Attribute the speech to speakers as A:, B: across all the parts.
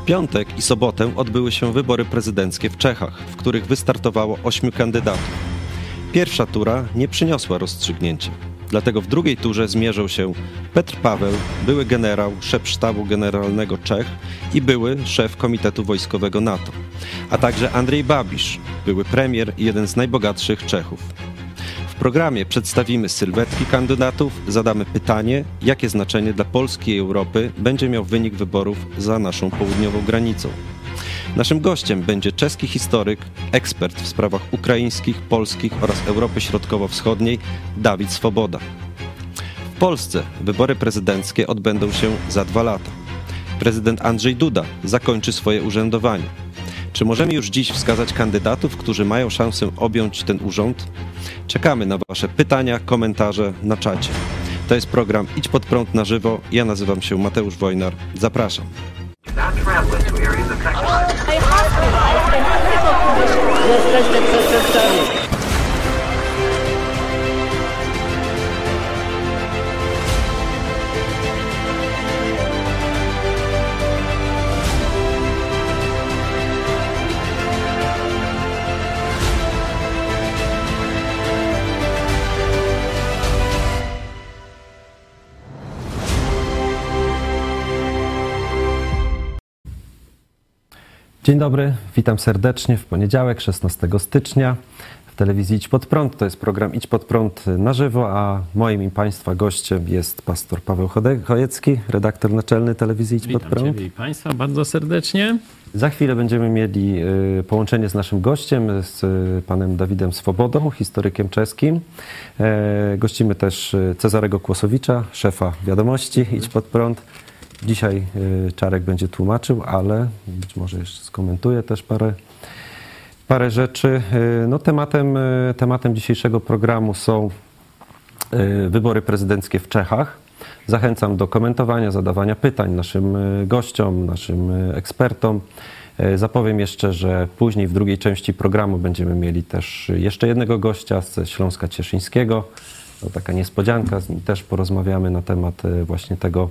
A: W piątek i sobotę odbyły się wybory prezydenckie w Czechach, w których wystartowało ośmiu kandydatów. Pierwsza tura nie przyniosła rozstrzygnięcia. Dlatego w drugiej turze zmierzą się Petr Paweł, były generał, szef sztabu generalnego Czech i były szef Komitetu Wojskowego NATO, a także Andrzej Babisz, były premier i jeden z najbogatszych Czechów. Programie przedstawimy sylwetki kandydatów, zadamy pytanie, jakie znaczenie dla Polski i Europy będzie miał wynik wyborów za naszą południową granicą. Naszym gościem będzie czeski historyk, ekspert w sprawach ukraińskich, polskich oraz Europy Środkowo-Wschodniej Dawid Swoboda. W Polsce wybory prezydenckie odbędą się za dwa lata. Prezydent Andrzej Duda zakończy swoje urzędowanie. Czy możemy już dziś wskazać kandydatów, którzy mają szansę objąć ten urząd? Czekamy na Wasze pytania, komentarze na czacie. To jest program Idź pod prąd na żywo. Ja nazywam się Mateusz Wojnar. Zapraszam. Dzień dobry, witam serdecznie w poniedziałek 16 stycznia w telewizji Idź Pod Prąd. To jest program Idź Pod Prąd na żywo, a moim i Państwa gościem jest pastor Paweł Chojecki, redaktor naczelny telewizji Idź
B: Witam
A: Pod Prąd.
B: Ciebie i Państwa bardzo serdecznie.
A: Za chwilę będziemy mieli y, połączenie z naszym gościem, z y, panem Dawidem Swobodą, historykiem czeskim. E, gościmy też y, Cezarego Kłosowicza, szefa wiadomości Idź Pod Prąd. Dzisiaj y, Czarek będzie tłumaczył, ale być może jeszcze skomentuje też parę, parę rzeczy. Y, No, tematem, y, tematem dzisiejszego programu są wybory prezydenckie w Czechach. Zachęcam do komentowania, zadawania pytań naszym gościom, naszym ekspertom. Zapowiem jeszcze, że później w drugiej części programu będziemy mieli też jeszcze jednego gościa ze Śląska Cieszyńskiego. To taka niespodzianka, z nim też porozmawiamy na temat właśnie tego,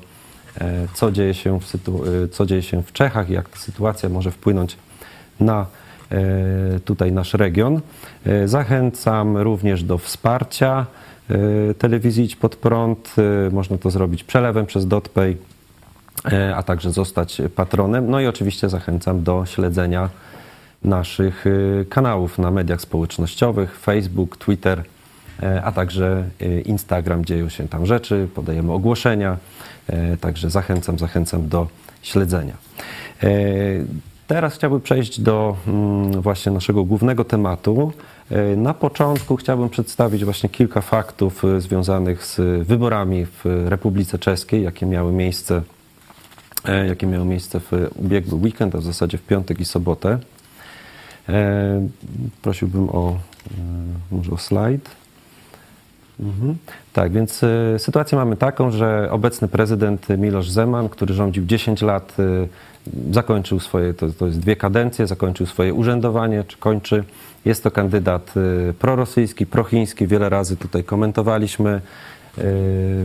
A: co dzieje się w, sytu- y, co dzieje się w Czechach jak sytuacja może wpłynąć na e, tutaj nasz region. E, Zachęcam również do wsparcia e, telewizji Idź Pod Prąd. E, Można to zrobić przelewem przez DotPay, e, a także zostać patronem. No i oczywiście zachęcam do śledzenia naszych e, kanałów na mediach społecznościowych, Facebook, Twitter, e, a także e, Instagram. Dzieją się tam rzeczy, podajemy ogłoszenia, e, także zachęcam, zachęcam do śledzenia. E, Teraz chciałbym przejść do mm, właśnie naszego głównego tematu. E, Na początku chciałbym przedstawić właśnie kilka faktów e, związanych z wyborami w Republice Czeskiej, jakie miały miejsce, e, jakie miały miejsce w ubiegły weekend, a w zasadzie w piątek i sobotę. E, Prosiłbym o e, może o slajd. Mhm. Tak, więc y, sytuację mamy taką, że obecny prezydent Miloš Zeman, który rządził 10 lat, y, zakończył swoje, to, to jest dwie kadencje, zakończył swoje urzędowanie, czy kończy. Jest to kandydat y, prorosyjski, prochiński, wiele razy tutaj komentowaliśmy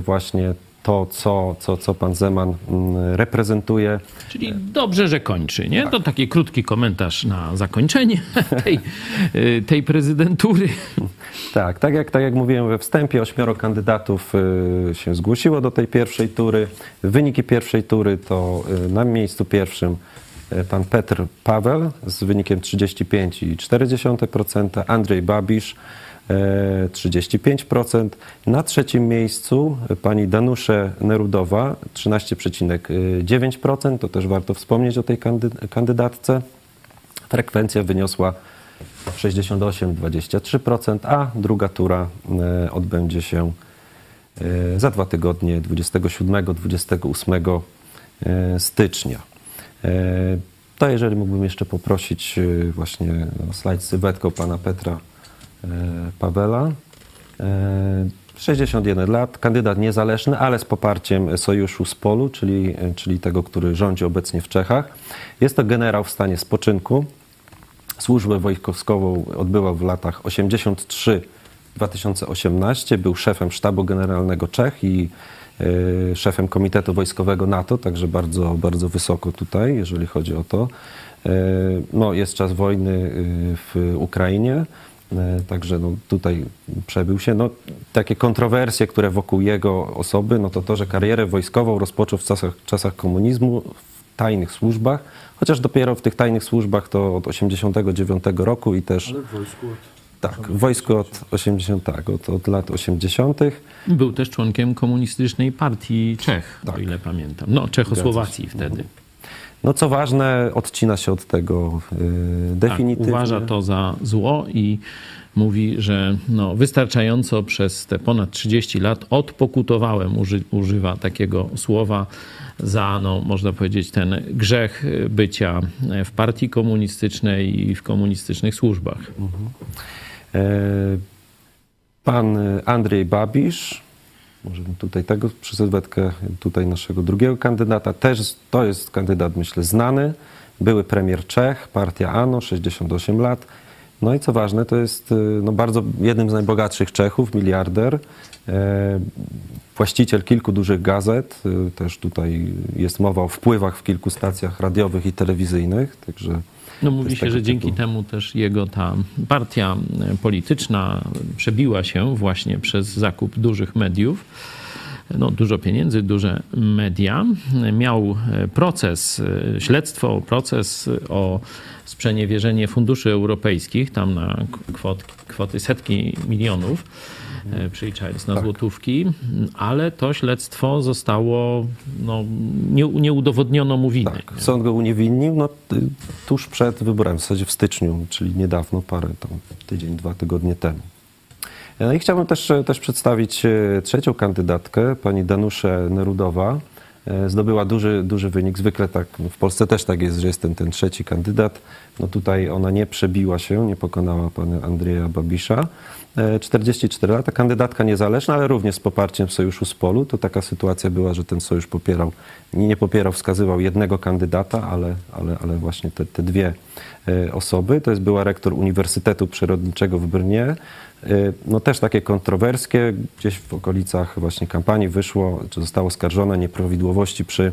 A: właśnie to, co, co, co pan Zeman mm, reprezentuje.
B: Czyli dobrze, że kończy, nie? To taki krótki komentarz na zakończenie tej, y, tej prezydentury.
A: Tak, tak jak, tak jak mówiłem we wstępie, ośmioro kandydatów y, się zgłosiło do tej pierwszej tury. Wyniki pierwszej tury to y, na miejscu pierwszym pan Petr Paweł z wynikiem 35,4%, Andrzej Babisz 35%. Na trzecim miejscu pani Danusze Nerudowa 13,9%. To też warto wspomnieć o tej kandy- kandydatce. Frekwencja wyniosła 68-23%, a druga tura e, odbędzie się e, za dwa tygodnie 27-28 e, stycznia. To jeżeli mógłbym jeszcze poprosić właśnie o slajd z sylwetką pana Petra Pawela. E, 61 lat, kandydat niezależny, ale z poparciem sojuszu z Polu, czyli, czyli tego, który rządzi obecnie w Czechach. Jest to generał w stanie spoczynku. Służbę wojskową odbywał w latach 83-2018. Był szefem sztabu generalnego Czech i e, szefem Komitetu Wojskowego NATO, także bardzo, bardzo wysoko tutaj, jeżeli chodzi o to. E, No, jest czas wojny e, w Ukrainie, e, także no, tutaj przebył się. No, takie kontrowersje, które wokół jego osoby, no to to, że karierę wojskową rozpoczął w czasach, czasach komunizmu w tajnych służbach, chociaż dopiero w tych tajnych służbach to od 89 roku i też...
C: Ale w wojsku od...
A: Tak, w wojsku od 80, tak, od, od lat 80.
B: Był też członkiem komunistycznej partii Czech,
A: Tak.
B: o ile pamiętam. No, Czechosłowacji wtedy.
A: No co ważne, odcina się od tego yy,
B: Tak,
A: definitywnie.
B: uważa to za zło i mówi, że no, wystarczająco przez te ponad 30 lat odpokutowałem, uży, używa takiego słowa, za, no, można powiedzieć, ten grzech bycia w partii komunistycznej i w komunistycznych służbach.
A: E, Pan Andrzej Babisz, może tutaj tego przy sylwetkę tutaj naszego drugiego kandydata, też to jest kandydat, myślę, znany, były premier Czech, partia ANO, 68 lat. No i co ważne, to jest y, no, bardzo jednym z najbogatszych Czechów, miliarder, e, właściciel kilku dużych gazet, y, też tutaj jest mowa o wpływach w kilku stacjach radiowych i telewizyjnych, także
B: No mówi się, że dzięki
A: typu-
B: temu też jego ta partia e, polityczna przebiła się właśnie przez zakup dużych mediów. No, dużo pieniędzy, duże media. Miał e, proces, e, śledztwo, proces o sprzeniewierzenie funduszy europejskich, tam na kwot, kwoty setki milionów, przeliczając na złotówki, ale to śledztwo zostało, no, nie, nie udowodniono mu winy.
A: Tak, sąd go uniewinnił no, tuż przed wyborami, w zasadzie w styczniu, czyli niedawno, parę tam, tydzień, dwa tygodnie temu. No i chciałbym też, też przedstawić e, trzecią kandydatkę, pani Danuszę Nerudowa. E, Zdobyła duży, duży wynik. Zwykle tak, no w Polsce też tak jest, że jest ten, ten trzeci kandydat. No tutaj ona nie przebiła się, nie pokonała pana Andrzeja Babisza. E, 44 lata, kandydatka niezależna, ale również z poparciem Sojuszu z Polu. To taka sytuacja była, że ten sojusz popierał, nie nie popierał, wskazywał jednego kandydata, ale, ale, ale właśnie te, te dwie e, osoby. To jest była rektor Uniwersytetu Przyrodniczego w Brnie. E, No też takie kontrowerskie, gdzieś w okolicach właśnie kampanii wyszło, czy zostało oskarżone nieprawidłowości przy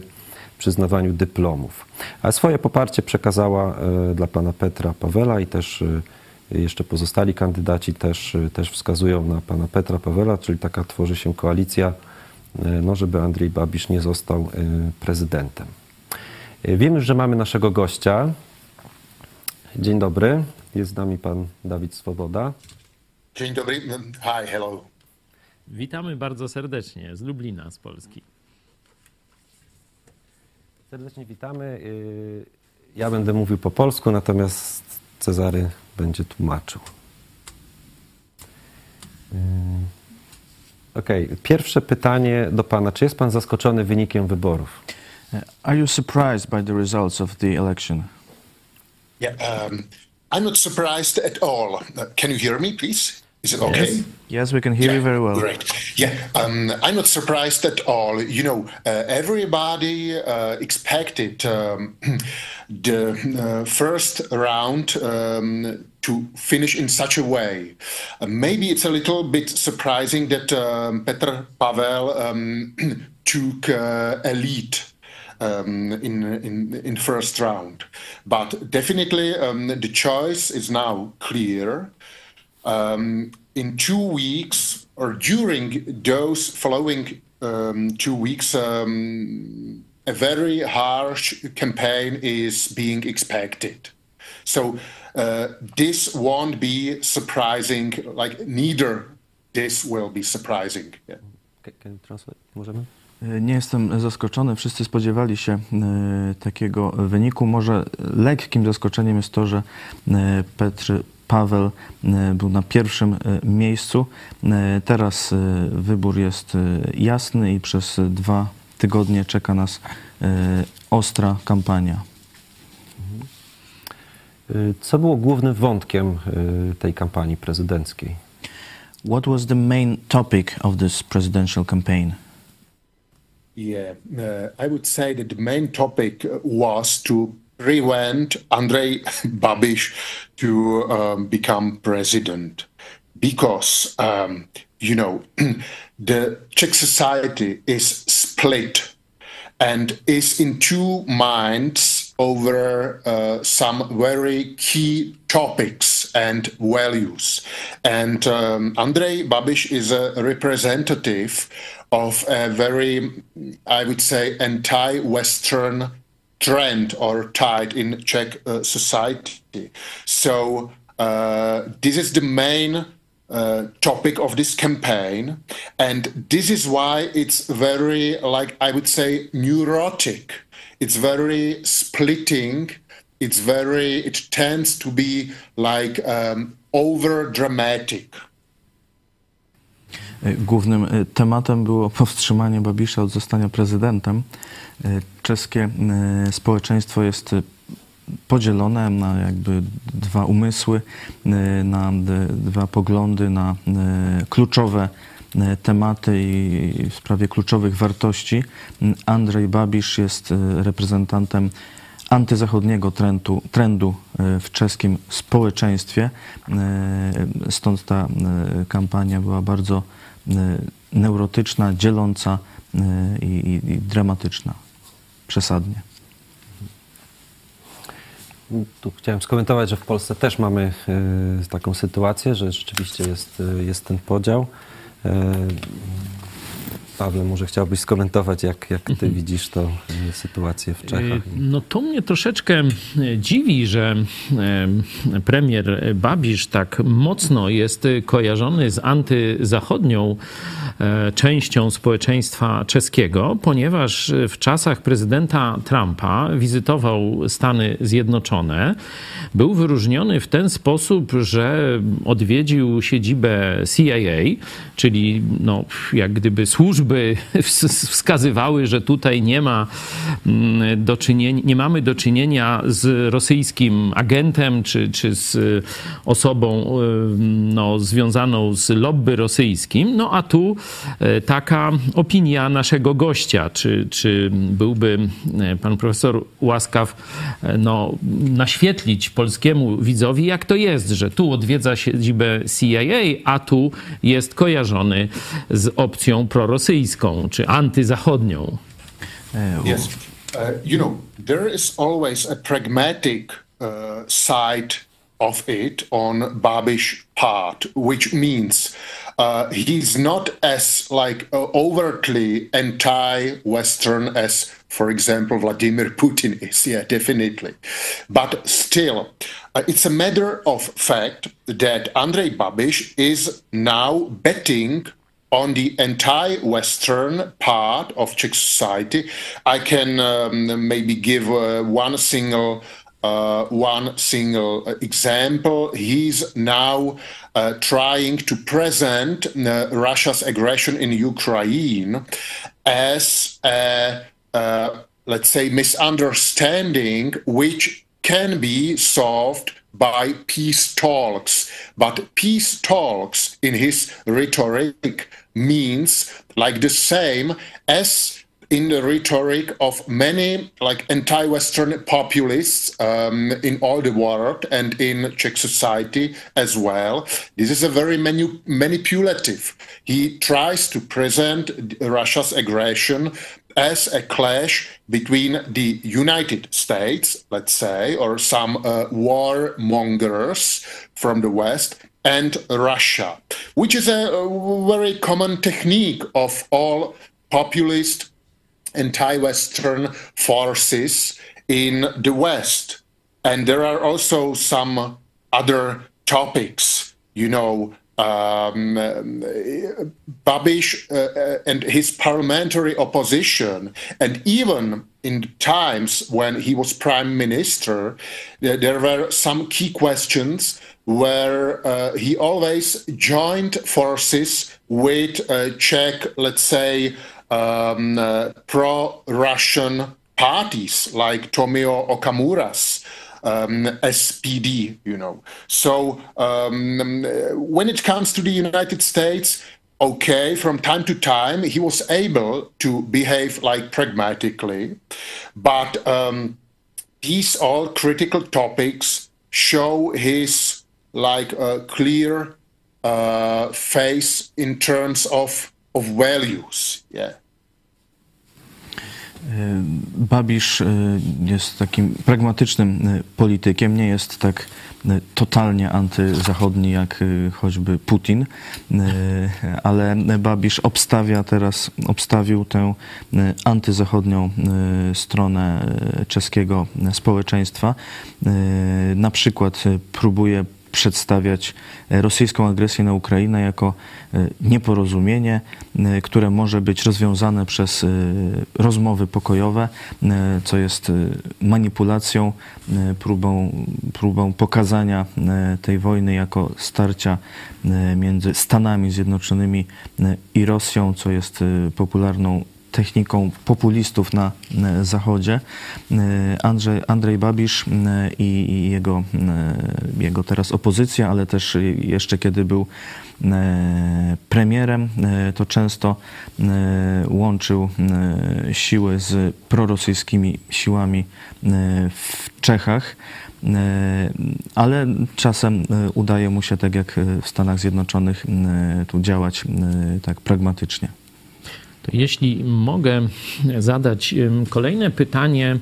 A: przyznawaniu dyplomów. A swoje poparcie przekazała e, dla pana Petra Pawela i też e, jeszcze pozostali kandydaci też, też wskazują na pana Petra Pawela, czyli taka tworzy się koalicja, no, żeby Andrzej Babisz nie został prezydentem. Wiem już, że mamy naszego gościa. Dzień dobry. Jest z nami pan Dawid Swoboda.
D: Dzień dobry. Hi, hello.
B: Witamy bardzo serdecznie z Lublina, z Polski.
A: Serdecznie witamy. Y, Ja będę mówił po polsku, natomiast Cezary będzie tłumaczył. Y, Okej, pierwsze pytanie do pana. Czy jest pan zaskoczony wynikiem wyborów?
C: Are you surprised by the results of the election?
D: Yeah, um, I'm not surprised at all. Can you hear me, please? Is it okay?
B: Yes.
C: Yes, we can hear you very well.
D: Great. Yeah, um, I'm not surprised at all. You know, uh, everybody uh, expected um, the uh, first round um, to finish in such a way. Uh, maybe it's a little bit surprising that um, Petr Pavel um, took uh, a lead um, in in in first round. But definitely, um, the choice is now clear. Um, in two weeks, or during those following um, two weeks, um, a very harsh campaign is being expected. So uh, this won't be surprising. Like neither this will be surprising. Yeah.
A: Can- can you translate? Możemy?
C: Nie jestem zaskoczony. Wszyscy spodziewali się takiego wyniku. Może lekkim zaskoczeniem jest to, że Petr Paweł e, był na pierwszym e, miejscu. E, Teraz wybór jest jasny i przez dwa tygodnie czeka nas ostra kampania.
A: Co było głównym wątkiem tej kampanii prezydenckiej?
C: What was the main topic of this presidential campaign?
D: Yeah, uh, I would say that the main topic was to prevent Andrei Babiš to um, become president because, um, you know, the Czech society is split and is in two minds over uh, some very key topics and values. And um, Andrei Babiš is a representative of a very, I would say, anti Western trend or tide in Czech uh, society. So, uh, this is the main uh, topic of this campaign and this is why it's very like i would say neurotic it's very splitting it's very it tends to be like um, over dramatic
C: Głównym tematem było powstrzymanie Babisza od zostania prezydentem. E, czeskie e, społeczeństwo jest podzielone na jakby dwa umysły, e, na dwa poglądy, na kluczowe tematy i w sprawie kluczowych wartości. Andrzej Babisz jest reprezentantem antyzachodniego trendu, trendu w czeskim społeczeństwie. Stąd ta kampania była bardzo neurotyczna, dzieląca i, i, i dramatyczna. Przesadnie.
A: Tu chciałem skomentować, że w Polsce też mamy y, taką sytuację, że rzeczywiście jest, y, jest ten podział. Pawle, może chciałbyś skomentować, jak, jak ty mhm. widzisz to e, sytuację w Czechach? E,
B: no to mnie troszeczkę e, dziwi, że premier Babisz tak mocno jest kojarzony z antyzachodnią częścią społeczeństwa czeskiego, ponieważ w czasach prezydenta Trumpa wizytował Stany Zjednoczone. Był wyróżniony w ten sposób, że odwiedził siedzibę CIA, czyli no, jak gdyby służby wskazywały, że tutaj nie ma mm, do czynienia, nie mamy do czynienia z rosyjskim agentem czy, czy z osobą no, związaną z lobby rosyjskim. No a tu e, taka opinia naszego gościa, czy, czy byłby e, pan profesor łaskaw e, no, naświetlić polskiemu widzowi, jak to jest, że tu odwiedza siedzibę CIA, a tu jest kojarzony z opcją prorosyjską rosyjską czy antyzachodnią.
D: Yes. Uh, you know, there is always a pragmatic uh, side of it on Babish part, which means uh, he's not as like uh, overtly anti-Western as, for example, Vladimir Putin is. Yeah, definitely. But still, uh, it's a matter of fact that Andrei Babish is now betting on the anti-Western part of Czech society. I can um, maybe give uh, one single uh, one single example. He's now uh, trying to present uh, Russia's aggression in Ukraine as a, uh, let's say, misunderstanding which can be solved by peace talks. But peace talks, in his rhetoric, means like the same as in the rhetoric of many like anti-Western populists um, in all the world and in Czech society as well. This is a very manipulative. He tries to present Russia's aggression as a clash between the United States, let's say, or some uh, warmongers from the West, and Russia, which is a, a very common technique of all populist anti-Western forces in the West. And there are also some other topics, you know, um, Babish uh, uh, and his parliamentary opposition, and even in times when he was prime minister, there, were some key questions where uh, he always joined forces with uh, Czech, let's say, um, uh, pro-Russian parties like Tomio Okamura's um, SPD, you know. So um, when it comes to the United States, okay, from time to time he was able to behave like pragmatically, but um, these all critical topics show his like a clear uh, face in terms of of values. Yeah.
C: Babisz jest takim pragmatycznym politykiem, nie jest tak totalnie antyzachodni jak choćby Putin, ale Babisz obstawia teraz, obstawił tę antyzachodnią stronę czeskiego społeczeństwa. Na przykład próbuje przedstawiać rosyjską agresję na Ukrainę jako nieporozumienie, które może być rozwiązane przez rozmowy pokojowe, co jest manipulacją, próbą, próbą pokazania tej wojny jako starcia między Stanami Zjednoczonymi i Rosją, co jest popularną techniką populistów na Zachodzie. Andrzej, Andrzej Babisz i jego, jego teraz opozycja, ale też jeszcze kiedy był premierem, to często łączył siły z prorosyjskimi siłami w Czechach ale czasem udaje mu się, tak jak w Stanach Zjednoczonych, tu działać tak pragmatycznie.
B: Jeśli mogę zadać kolejne pytanie,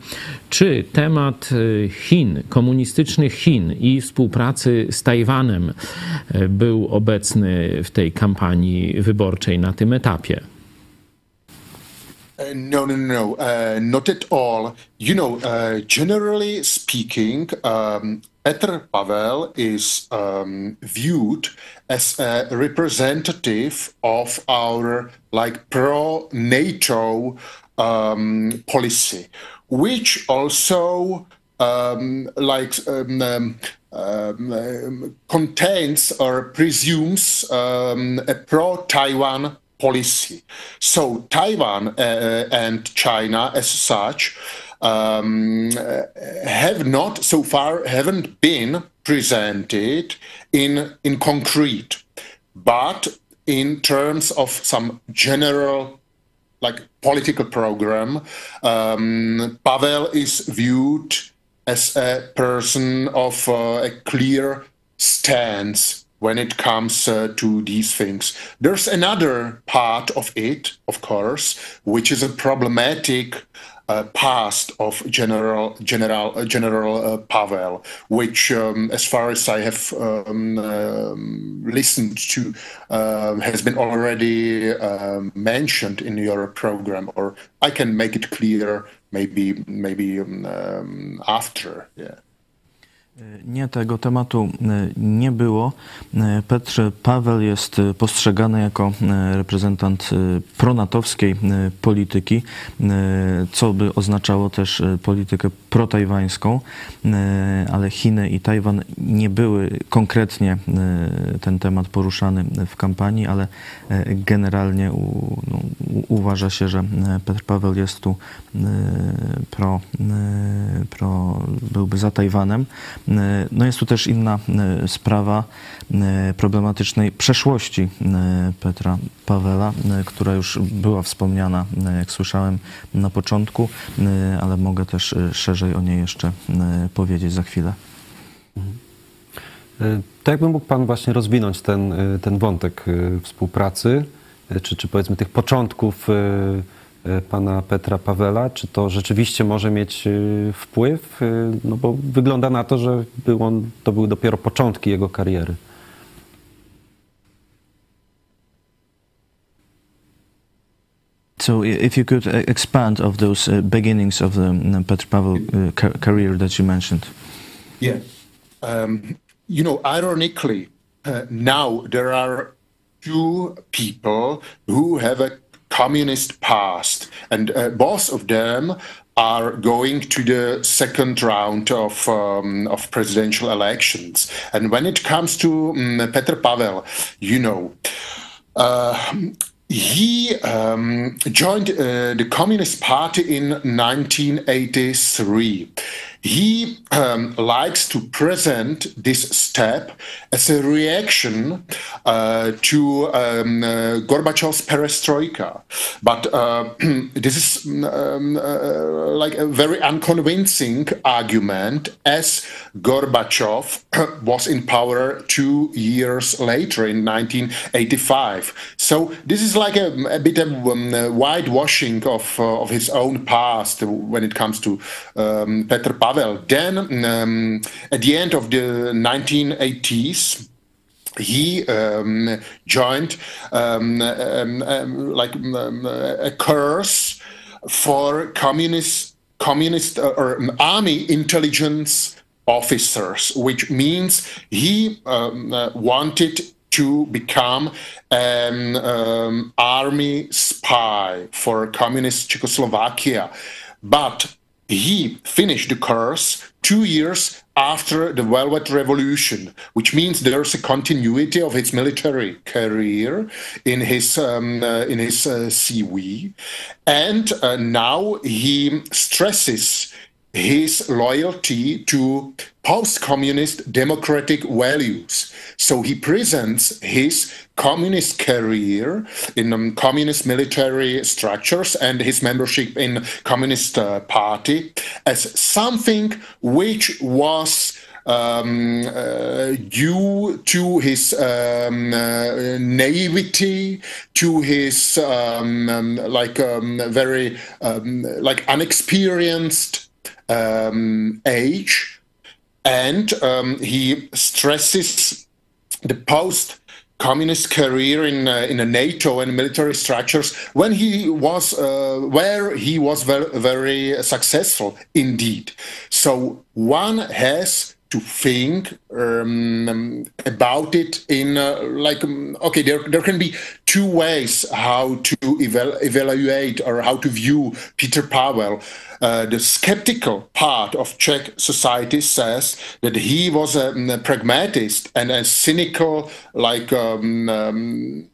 B: czy temat y, Chin, komunistycznych Chin i współpracy z Tajwanem y, był obecny w tej kampanii wyborczej na tym etapie?
D: Uh, no, no, no, uh, not at all. You know, uh, generally speaking, um, Petr Pavel is um, viewed as a representative of our like pro NATO um, policy, which also um, like um, um, um, contains or presumes a pro Taiwan policy. So Taiwan uh, and China, as such, um, have not so far haven't been presented in in concrete, but in terms of some general like political program, um, Pavel is viewed as a person of uh, a clear stance when it comes uh, to these things. There's another part of it, of course, which is a problematic uh, past of General General uh, General uh, Pavel, which, um, as far as I have um, um, listened to, um, has been already um, mentioned in your program, or I can make it clear maybe maybe after. Yeah.
C: Nie, tego tematu e, nie było. E, Petr Paweł jest postrzegany jako e, reprezentant pronatowskiej polityki, co by oznaczało też politykę protajwańską, ale Chiny i Tajwan nie były konkretnie ten temat poruszany w kampanii, ale generalnie u, no, uważa się, że Petr Paweł jest tu pro, pro byłby za Tajwanem. No jest tu też inna e, sprawa e, problematycznej przeszłości e, Petra Pawela, która już była wspomniana, jak słyszałem na początku, ale mogę też szerzej o niej jeszcze powiedzieć za chwilę.
A: To jakby mógł Pan właśnie rozwinąć ten, ten wątek współpracy, czy, czy powiedzmy tych początków E, pana Petra Pawela, czy to rzeczywiście może mieć e, wpływ? E, no bo wygląda na to, że był on, to były dopiero początki jego kariery.
C: So, if you could expand of those beginnings of the Petr Pavel career that you mentioned.
D: Yeah. Um, you know, ironically, uh, now there are two people who have a communist past, and uh, both of them are going to the second round of um, of presidential elections. And when it comes to um, Petr Pavel, you know. Uh, he um, joined uh, the Communist Party in 1983. He um, likes to present this step as a reaction uh, to um, uh, Gorbachev's perestroika. But uh, this is um, uh, like a very unconvincing argument as Gorbachev was in power two years later in 1985. So this is like a, a bit of um, whitewashing of, uh, of his own past when it comes to um, Petr Pavel. Then, um, at the end of the 1980s, he um, joined um, um, um like um, a curse for communist communist uh, or army intelligence officers, which means he uh, wanted to become an um, army spy for communist Czechoslovakia. But he finished the course two years after the Velvet Revolution, which means there's a continuity of his military career in his um, uh, in his uh, CV, and uh, now he stresses his loyalty to post communist democratic values. So he presents his communist career in um, communist military structures and his membership in Communist uh, Party as something which was um, uh, due to his um, uh, naivety, to his um, um like um, very like unexperienced um, age, and um, he stresses the post communist career in uh, in NATO and military structures when he was uh, where he was very, very successful indeed. So one has to think um, about it in uh, like um, okay there, there can be two ways how to eval- evaluate or how to view peter pavel. Uh, the skeptical part of czech society says that he was a, a pragmatist and a cynical like um, um,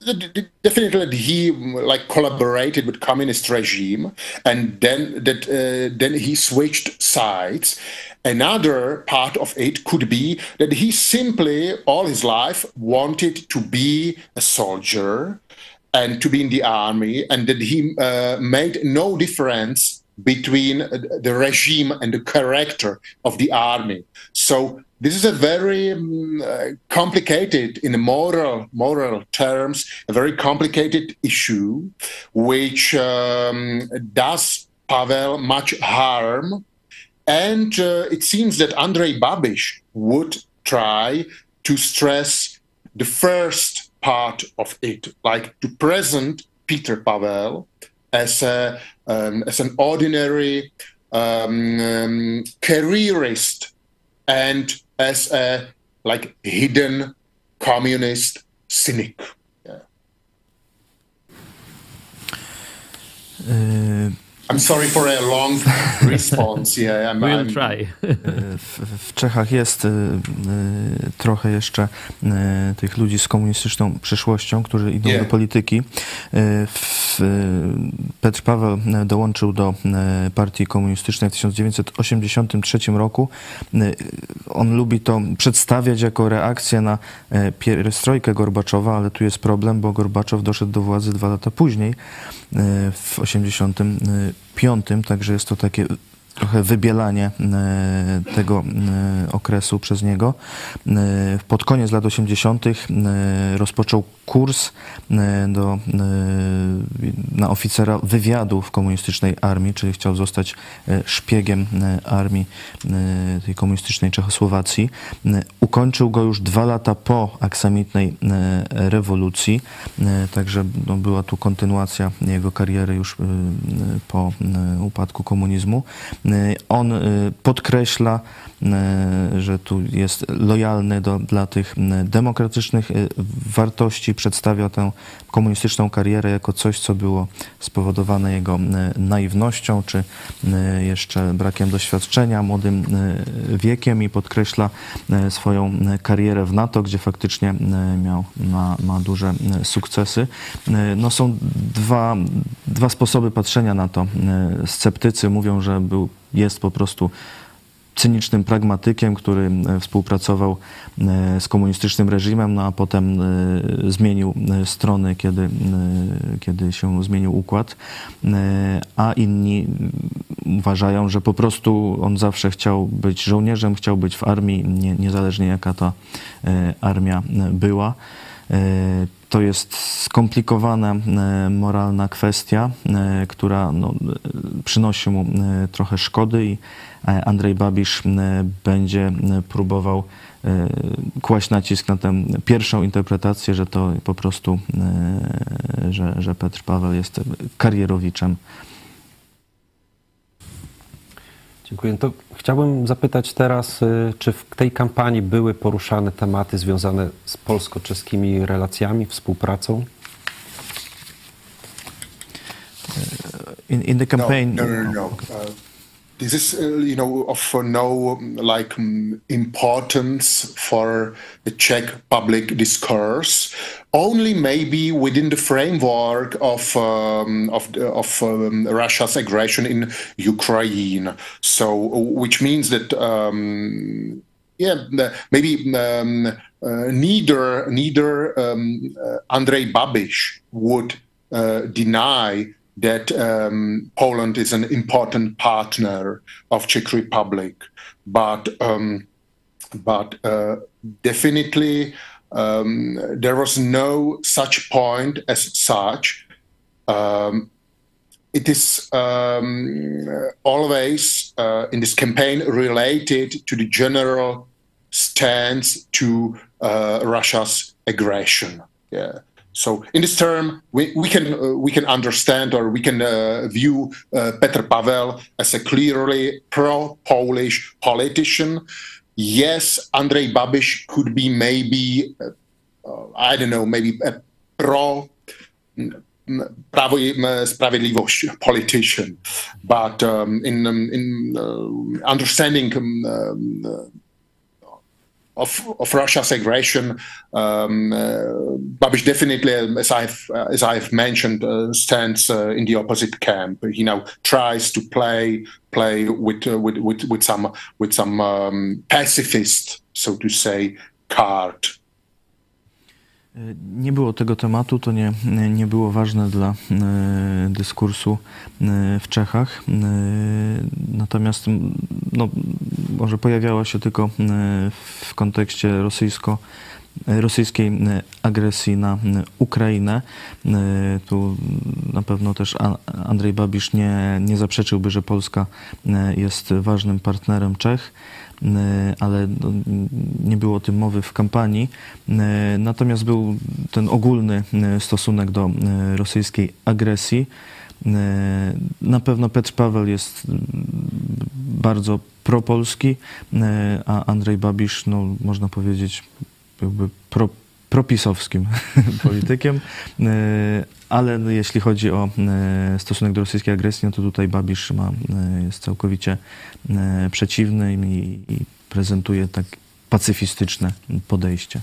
D: definitely he like collaborated with communist regime and then that uh, then he switched sides Another part of it could be that he simply, all his life, wanted to be a soldier and to be in the army, and that he uh, made no difference between the regime and the character of the army. So this is a very um, uh, complicated, in moral moral terms, a very complicated issue, which um, does Pavel much harm and uh, it seems that Andrei Babiš would try to stress the first part of it, like to present Peter Pavel as a um, as an ordinary um, um, careerist and as a like hidden communist cynic. Yeah.
B: Uh,
D: I'm sorry for a long response. Yeah, I'm,
B: we'll I'm... try.
C: W, w, Czechach jest y, y, trochę jeszcze y, tych ludzi z komunistyczną przyszłością, którzy idą yeah. do polityki. W, Petr Paweł dołączył do partii komunistycznej w 1983 roku. On lubi to przedstawiać jako reakcję na pierestrojkę Gorbaczowa, ale tu jest problem, bo Gorbaczow doszedł do władzy dwa lata później, w 1985, także jest to takie trochę wybielanie e, tego e, okresu przez niego. E, pod koniec lat 80. rozpoczął kurs do, na oficera wywiadu w komunistycznej armii, czyli chciał zostać szpiegiem armii tej komunistycznej Czechosłowacji. Ukończył go już dwa lata po aksamitnej rewolucji, także no, była tu kontynuacja jego kariery już po upadku komunizmu. Y, on y, podkreśla, że tu jest lojalny do, dla tych demokratycznych wartości, przedstawia tę komunistyczną karierę jako coś, co było spowodowane jego naiwnością, czy jeszcze brakiem doświadczenia, młodym wiekiem i podkreśla swoją karierę w NATO, gdzie faktycznie miał, ma, ma duże sukcesy. No są dwa, dwa sposoby patrzenia na to. Sceptycy mówią, że był jest po prostu cynicznym pragmatykiem, który współpracował z komunistycznym reżimem, no a potem zmienił strony, kiedy, kiedy się zmienił układ, a inni uważają, że po prostu on zawsze chciał być żołnierzem, chciał być w armii, nie, niezależnie jaka ta armia była. To jest skomplikowana moralna kwestia, która no, przynosi mu trochę szkody i Andrzej Babisz będzie próbował kłaść nacisk na tę pierwszą interpretację, że to po prostu, że, że Petr Paweł jest karierowiczem.
A: Dziękuję. To chciałbym zapytać teraz, czy w tej kampanii były poruszane tematy związane z polsko-czeskimi relacjami, współpracą?
C: In, in the campaign.
D: No, no, no. no. Uh, this is, uh, you know, of no like importance for the Czech public discourse. Only maybe within the framework of um, of of um, Russia's aggression in Ukraine. So, which means that. Um, yeah, maybe um, uh, neither neither um, uh, Andrei Babiš would uh, deny that um, Poland is an important partner of Czech Republic, but um, but uh, definitely um, there was no such point as such. Um, it is um, always uh, in this campaign related to the general stance to uh, Russia's aggression. Yeah. So in this term, we, we can uh, we can understand or we can uh, view uh, Petr Pavel as a clearly pro-Polish politician. Yes, Andrei Babiš could be maybe uh, I don't know maybe a pro. Prawo i Sprawiedliwość politician, but um, in um, in uh, understanding um, of, of Russia's aggression, um, uh, Babish definitely, as I've uh, as I've mentioned, uh, stands uh, in the opposite camp. He now tries to play play with uh, with, with with some with some um, pacifist, so to say, card.
C: Nie było tego tematu, to nie, nie było ważne dla e, dyskursu e, w Czechach. E, natomiast no, może pojawiała się tylko w kontekście rosyjsko rosyjskiej agresji na Ukrainę. Tu na pewno też Andrzej Babisz nie, nie zaprzeczyłby, że Polska jest ważnym partnerem Czech. Ale no, nie było o tym mowy w kampanii. Natomiast był ten ogólny stosunek do rosyjskiej agresji. Na pewno Petr Paweł jest bardzo propolski, a Andrzej Babisz, no, można powiedzieć, jakby pro, propisowskim politykiem, ale no, jeśli chodzi o stosunek do rosyjskiej agresji, no to tutaj Babisz ma, jest całkowicie przeciwny i, i prezentuje tak pacyfistyczne podejście.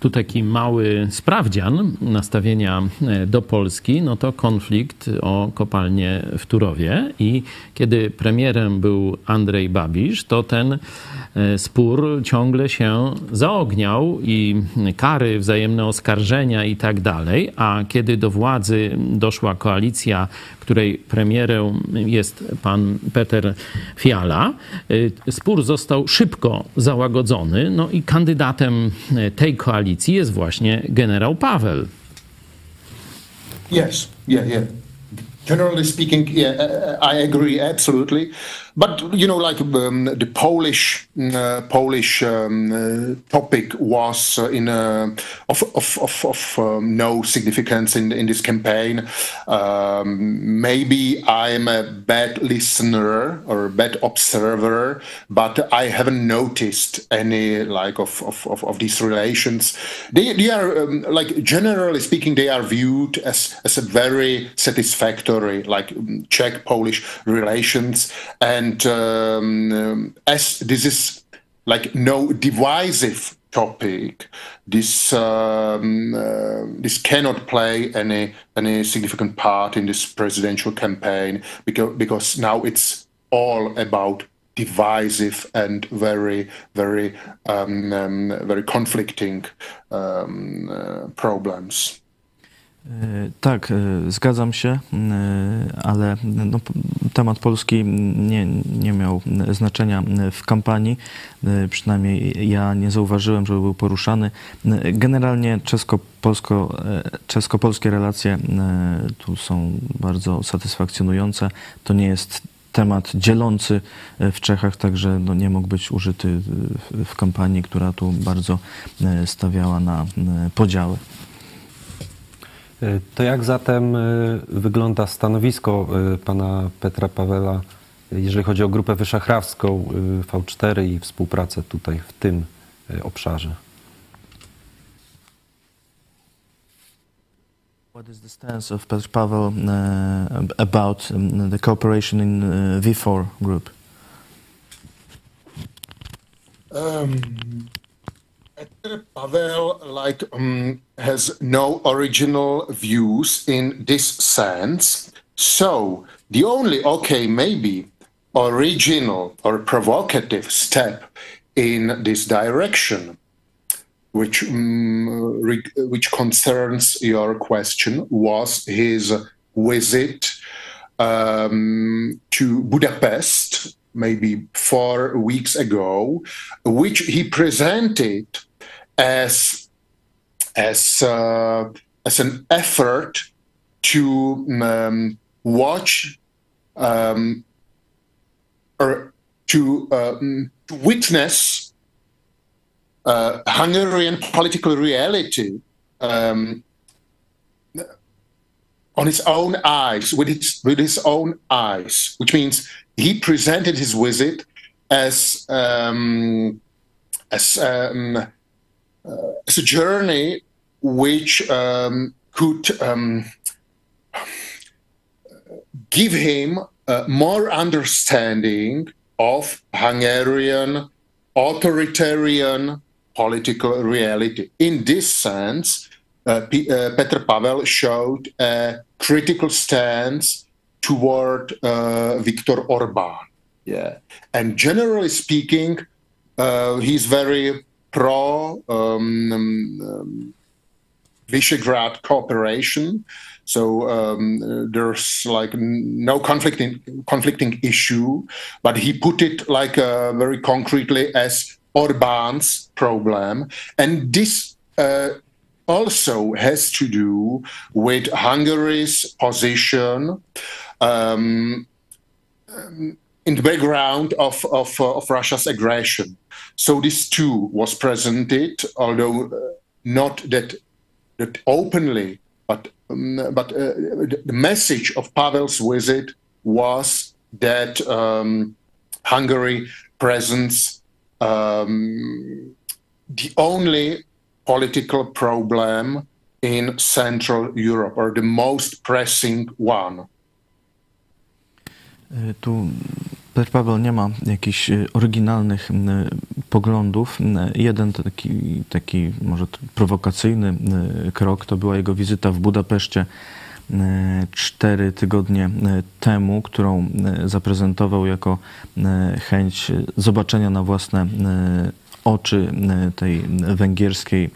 B: Tu taki mały sprawdzian nastawienia do Polski, no to konflikt o kopalnię w Turowie. I kiedy premierem był Andrzej Babisz, to ten E, spór ciągle się zaogniał i kary, wzajemne oskarżenia i tak dalej, a kiedy do władzy doszła koalicja, której premierem jest pan Peter Fiala, e, spór został szybko załagodzony, no i kandydatem tej koalicji jest właśnie generał Paweł.
D: Yes, yeah, yeah. Generally speaking, yeah, I agree absolutely. But you know, like um, the Polish uh, Polish um, uh, topic was uh, in uh, of of of, of um, no significance in in this campaign. Um, maybe I'm a bad listener or a bad observer, but I haven't noticed any like of of, of, of these relations. They they are um, like generally speaking, they are viewed as as a very satisfactory like Czech Polish relations and and um, as this is like no divisive topic, this um, uh, this cannot play any any significant part in this presidential campaign because because now it's all about divisive and very, very, um, um, very conflicting um, uh, problems.
C: E, Tak, e, zgadzam się, e, ale no, temat Polski nie, nie miał znaczenia w kampanii. Przynajmniej ja nie zauważyłem, żeby był poruszany. Generalnie czesko-polsko, czesko-polskie relacje tu są bardzo satysfakcjonujące. To nie jest temat dzielący w Czechach, także no, nie mógł być użyty w- kampanii, która tu bardzo stawiała na podziały.
A: E, To jak zatem e, wygląda stanowisko e, pana Petra Pawela, jeżeli chodzi o Grupę Wyszachradzką e, V4 i współpracę tutaj w tym obszarze?
C: What is the stance of Petr Pavel uh, about um, the cooperation in uh, V4 group?
D: Um, Pavel, like, um, has no original views in this sense. So the only, okay, maybe original or provocative step in this direction, which um, which concerns your question, was his visit um, to Budapest maybe four weeks ago, which he presented as as uh, as an effort to um, watch um, or to, um, to witness uh, Hungarian political reality um, on his own eyes, with his with his own eyes, which means he presented his visit as um, as as a journey which um, could um, give him uh, more understanding of Hungarian authoritarian political reality. In this sense, uh, P- uh, Petr Pavel showed a critical stance toward uh, Viktor Orban. Yeah, and generally speaking, uh, he's very pro um, um, Visegrad cooperation. So um, uh, there's like no conflicting conflicting issue, but he put it like uh, very concretely as Orban's problem, and this uh, also has to do with Hungary's position um, um, in the background of of, uh, of Russia's aggression. So this too was presented, although uh, not that that openly, but um, but uh, the message of Pavel's visit was that um, Hungary presents um, the only political problem in Central Europe, or the most pressing one.
C: Y, Tu Petr Paweł nie ma jakichś y, oryginalnych y, poglądów. Y, Jeden taki, taki może prowokacyjny krok to była jego wizyta w Budapeszcie cztery tygodnie temu, którą zaprezentował jako chęć zobaczenia na własne oczy tej węgierskiej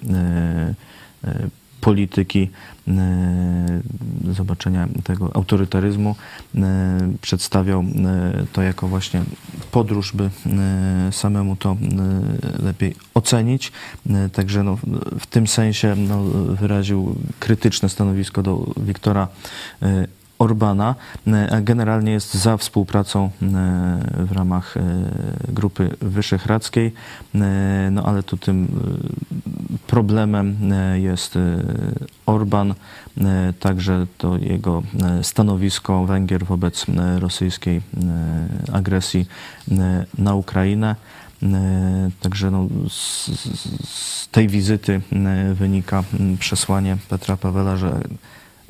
C: polityki, y, zobaczenia tego autorytaryzmu. y, Przedstawiał y, to jako właśnie podróż, by samemu to lepiej ocenić. Także no, w tym sensie no, wyraził krytyczne stanowisko do Wiktora Orbana, a generalnie jest za współpracą y, w ramach y, Grupy Wyszehradzkiej, no ale tu tym problemem jest Orban, także to jego stanowisko Węgier wobec rosyjskiej agresji na Ukrainę. Także no, z, z- tej wizyty wynika przesłanie Petra Pawela, że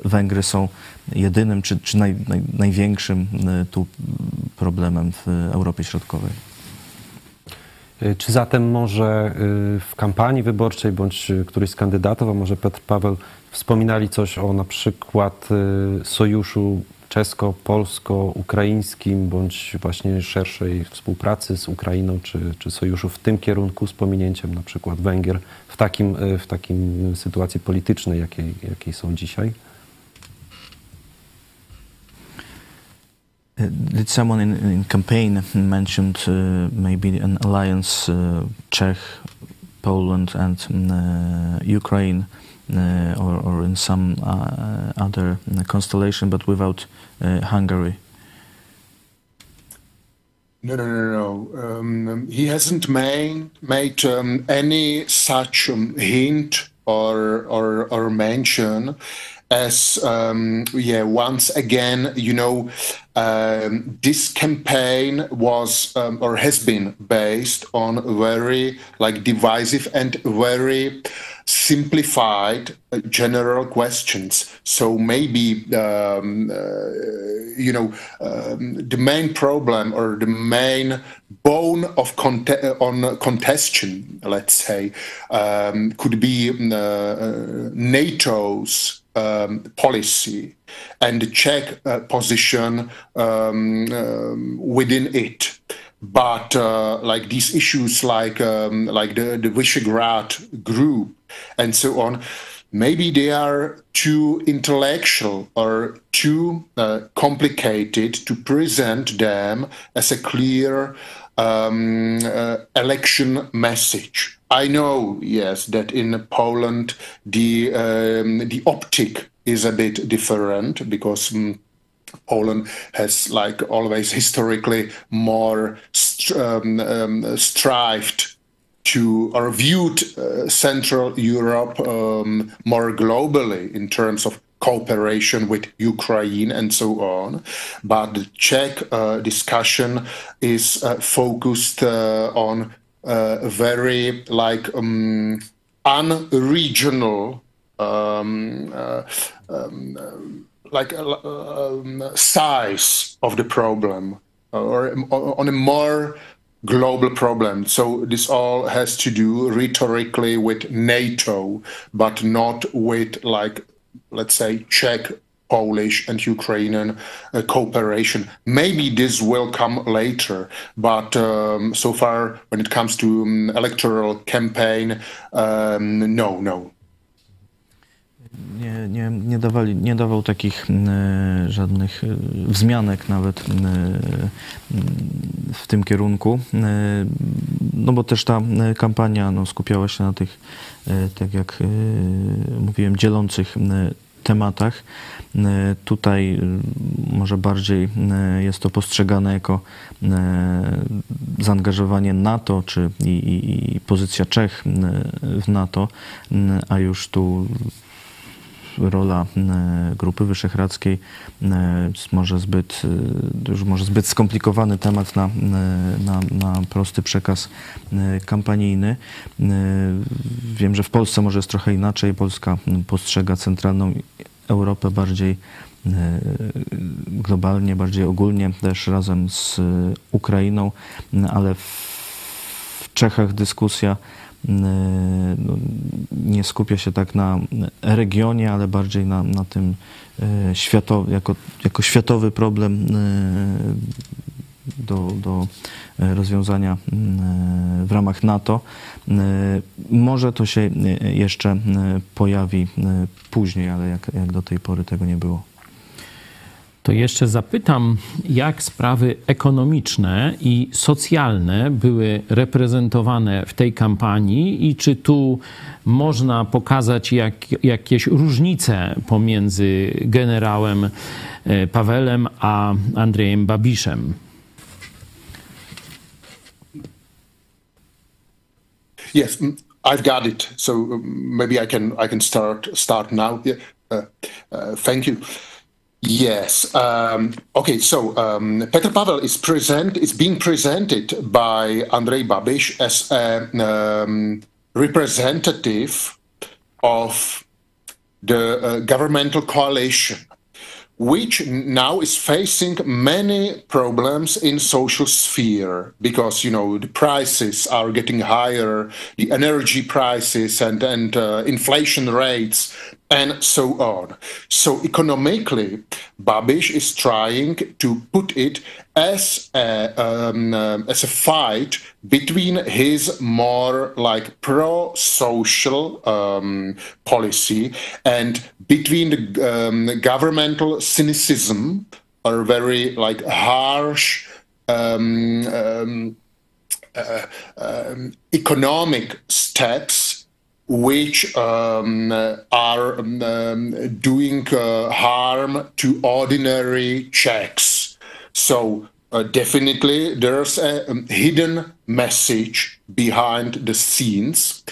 C: Węgry są jedynym czy, czy naj, naj, największym y, tu problemem w Europie Środkowej.
A: E, Czy zatem może y, w kampanii wyborczej bądź y, któryś z kandydatów, a może Petr Paweł wspominali coś o na przykład y, sojuszu czesko-polsko-ukraińskim bądź właśnie szerszej współpracy z Ukrainą czy, czy sojuszu w tym kierunku z pominięciem na przykład Węgier w takim, w takim sytuacji politycznej, jakiej, jakiej są dzisiaj?
C: Did someone in, in campaign mentioned uh, maybe an alliance uh, Czech, Poland and uh, Ukraine uh, or, or in some uh, other constellation but without Hungary?
D: No, no, no, no. Um, he hasn't made, made um, any such um, hint or, or, or mention as um, yeah once again you know um, this campaign was um, or has been based on very like divisive and very simplified uh, general questions. So maybe um, uh, you know um, the main problem or the main bone of cont- on contention let's say um, could be uh, uh nato's um, policy and the Czech uh, position um, um, within it. But uh, like these issues, like um, like the the Visegrad group and so on, maybe they are too intellectual or too uh, complicated to present them as a clear um, uh, election message. I know, yes, that in Poland the um, the optic is a bit different because. Um, Poland has, like always, historically more um, um, strived to or viewed uh, Central Europe um, more globally in terms of cooperation with Ukraine and so on. But the Czech uh, discussion is uh, focused uh, on very like um, unregional um, uh, um, like um, size of the problem or on a more global problem. So this all has to do rhetorically with NATO, but not with like let's say Czech Polish and Ukrainian uh, cooperation. Maybe this will come later, but um, so far, when it comes to um, electoral campaign, um, no, no.
C: Nie, nie, nie, dawali, nie dawał takich e, żadnych e, wzmianek nawet e, w tym kierunku, no bo też ta kampania no, skupiała się na tych, tak jak mówiłem, dzielących tematach. E, tutaj e, może bardziej e, jest to postrzegane jako zaangażowanie NATO czy i, i, i pozycja Czech w NATO, a już tu rola Grupy Wyszehradzkiej może zbyt, już może zbyt skomplikowany temat na, na, na prosty przekaz kampanijny. Wiem, że w Polsce może jest trochę inaczej. Polska postrzega centralną Europę bardziej e, globalnie, bardziej ogólnie, też razem z Ukrainą, ale w Czechach dyskusja e, nie skupia się tak na regionie, ale bardziej na, na tym e, światowy, jako, jako światowy problem do, do rozwiązania w ramach NATO. Może to się jeszcze pojawi później, ale jak, jak do tej pory tego nie było.
B: To jeszcze zapytam, jak sprawy ekonomiczne i socjalne były reprezentowane w tej kampanii i czy tu można pokazać jak, jakieś różnice pomiędzy generałem e, Pawelem a Andrzejem Babiszem?
D: Yes, I've got it. So um, maybe I can I can start start now. Yeah. Uh, uh, thank you. Yes. Um, okay. So um, Petr Pavel is present. Is being presented by Andrei Babiš as a um, representative of the uh, governmental coalition which now is facing many problems in social sphere because you know the prices are getting higher the energy prices and and uh, inflation rates and so on. So economically, Babish is trying to put it as a, um, uh, as a fight between his more like pro-social um, policy and between the um, governmental cynicism or very like harsh um, um, uh, um, economic steps which um, are um, doing uh, harm to ordinary Czechs. So uh, definitely there's a um, hidden message behind the scenes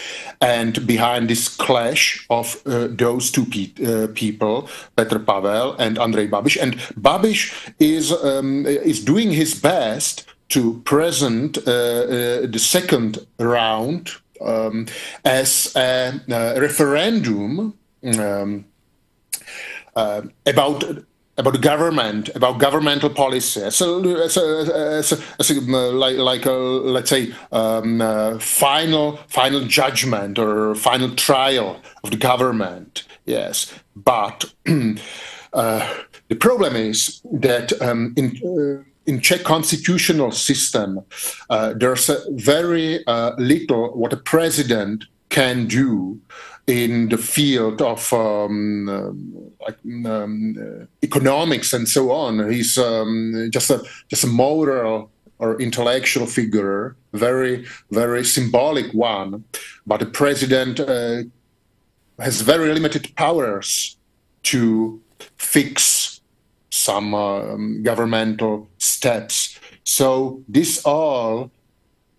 D: and behind this clash of uh, those two pe- uh, people, Petr Pavel and Andrei Babiš. And Babiš is um, is doing his best to present uh, uh, the second round um, as a, a referendum um, uh, about about government, about governmental policy, so as a, as a, as a, like, like a, let's say um, uh, final final judgment or final trial of the government. Yes, but uh, the problem is that um, in uh, in Czech constitutional system, uh, there's very uh, little what a president can do in the field of um, uh, like um, economics and so on. He's um, just a just a moral or intellectual figure, very very symbolic one. But the president uh, has very limited powers to fix some um, governmental steps. So this all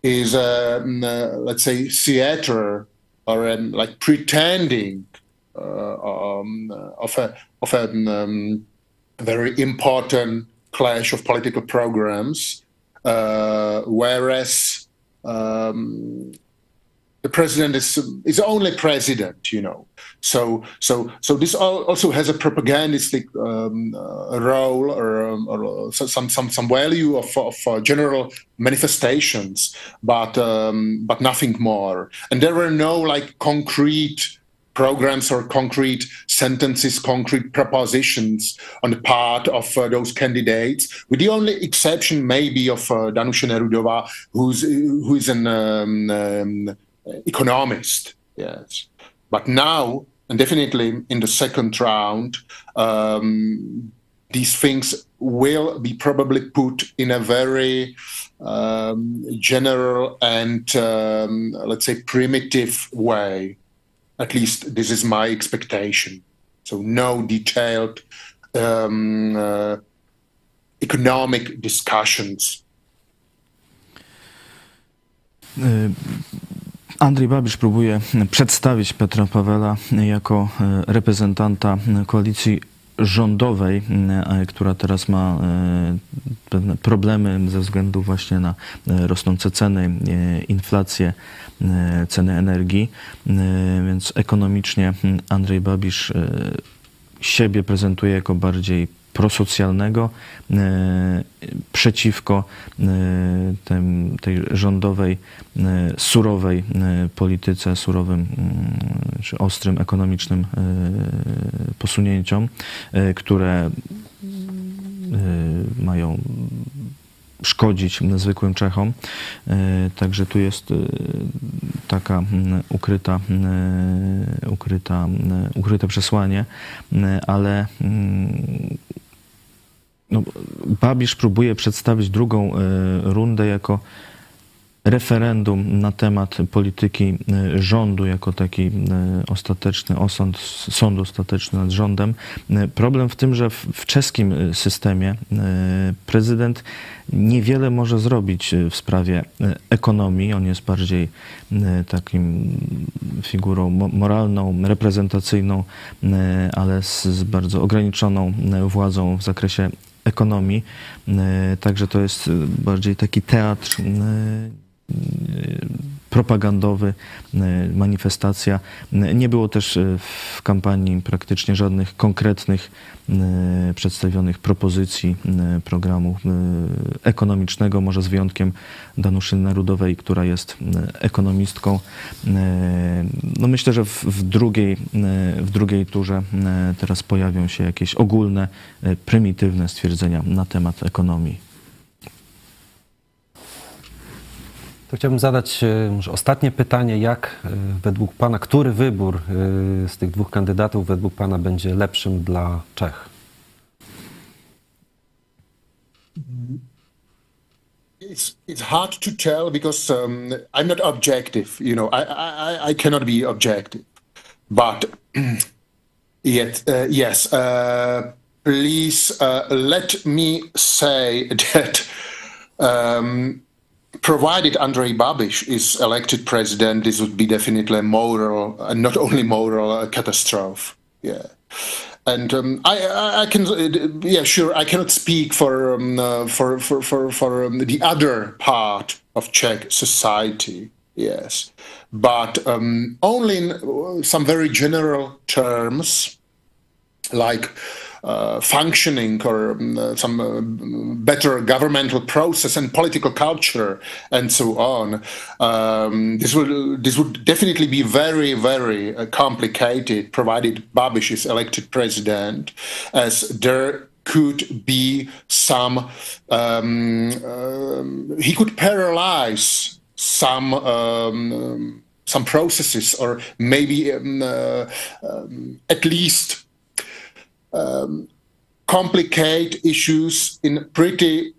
D: is, um, uh, let's say, theater or um, like pretending uh, um, of a of a um, very important clash of political programs, uh, whereas um, the president is is only president, you know. So so so this also has a propagandistic um, uh, role or, um, or, some some some value of, of uh, general manifestations, but um, but nothing more. And there were no like concrete programs or concrete sentences, concrete propositions on the part of uh, those candidates, with the only exception maybe of uh, Danuše Nerudova, who's who is an um, um, economist. Yes, but now and definitely in the second round, um, these things will be probably put in a very um, general and um, let's say primitive way. At least this is my expectation. So no detailed um, uh, economic discussions.
C: Uh, Andrzej Babisz próbuje przedstawić Petra Pawela jako e, reprezentanta koalicji rządowej, e, która teraz ma e, pewne problemy ze względu właśnie na rosnące ceny, inflację, ceny energii, więc ekonomicznie Andrzej Babisz siebie prezentuje jako bardziej prosocjalnego e, przeciwko e, tej rządowej, e, surowej polityce, surowym mm, czy ostrym ekonomicznym posunięciom, które mają szkodzić zwykłym Czechom. Także tu jest taka ukryta, ukryta, ukryte przesłanie, ale no, Babisz próbuje przedstawić drugą e, rundę jako referendum na temat polityki e, rządu jako taki e, ostateczny osąd, sąd ostateczny nad rządem. Problem w tym, że w czeskim systemie prezydent niewiele może zrobić w sprawie ekonomii. On jest bardziej takim figurą moralną, reprezentacyjną, ale z, z bardzo ograniczoną władzą w zakresie ekonomii. Także to jest bardziej taki teatr propagandowy, manifestacja. Nie było też w kampanii praktycznie żadnych konkretnych przedstawionych propozycji programu ekonomicznego, może z wyjątkiem Danuszy Narodowej, która jest ekonomistką. No myślę, że w, drugiej, w drugiej turze teraz pojawią się jakieś ogólne, prymitywne stwierdzenia na temat ekonomii.
A: To chciałbym zadać e, może ostatnie pytanie. Jak e, według Pana, który wybór e, z tych dwóch kandydatów według Pana będzie lepszym dla Czech?
D: It's, it's hard to tell because um, I'm not objective. You know, I, I, I cannot be objective. But yet, uh, yes, uh, please uh, let me say that um, provided Andrei Babiš is elected president, this would be definitely a moral, and not only moral, a catastrophe. Yeah. And um, I, I, can, yeah, sure. I cannot speak for um, uh, for for for, for um, the other part of Czech society. Yes, but um, only in some very general terms, like uh, functioning or um, some uh, better governmental process and political culture and so on. Um, this would this would definitely be very very uh, complicated, provided Babish is elected president, as there could be some um, um he could paralyze some um, some processes or maybe um, uh, um, at least um, complicate issues in pretty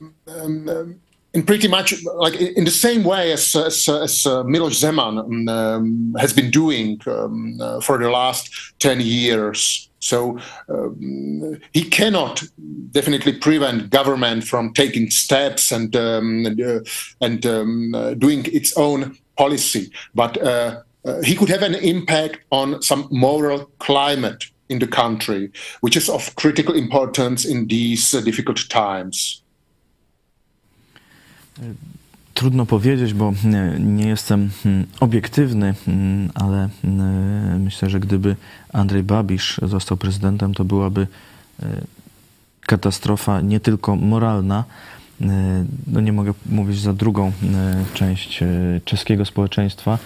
D: um, um, in pretty much like in the same way as as, as uh, Miloš Zeman um, um has been doing um, uh, for the last ten years. So um, he cannot definitely prevent government from taking steps and um, uh, and uh, doing its own policy, but he could have an impact on some moral climate in the country, which is of critical importance in these uh, difficult times.
C: Trudno powiedzieć, bo nie jestem hmm, obiektywny, hmm, ale myślę, że gdyby Andrzej Babisz został prezydentem, to byłaby e, katastrofa nie tylko moralna, e, no nie mogę mówić za drugą e, część czeskiego społeczeństwa,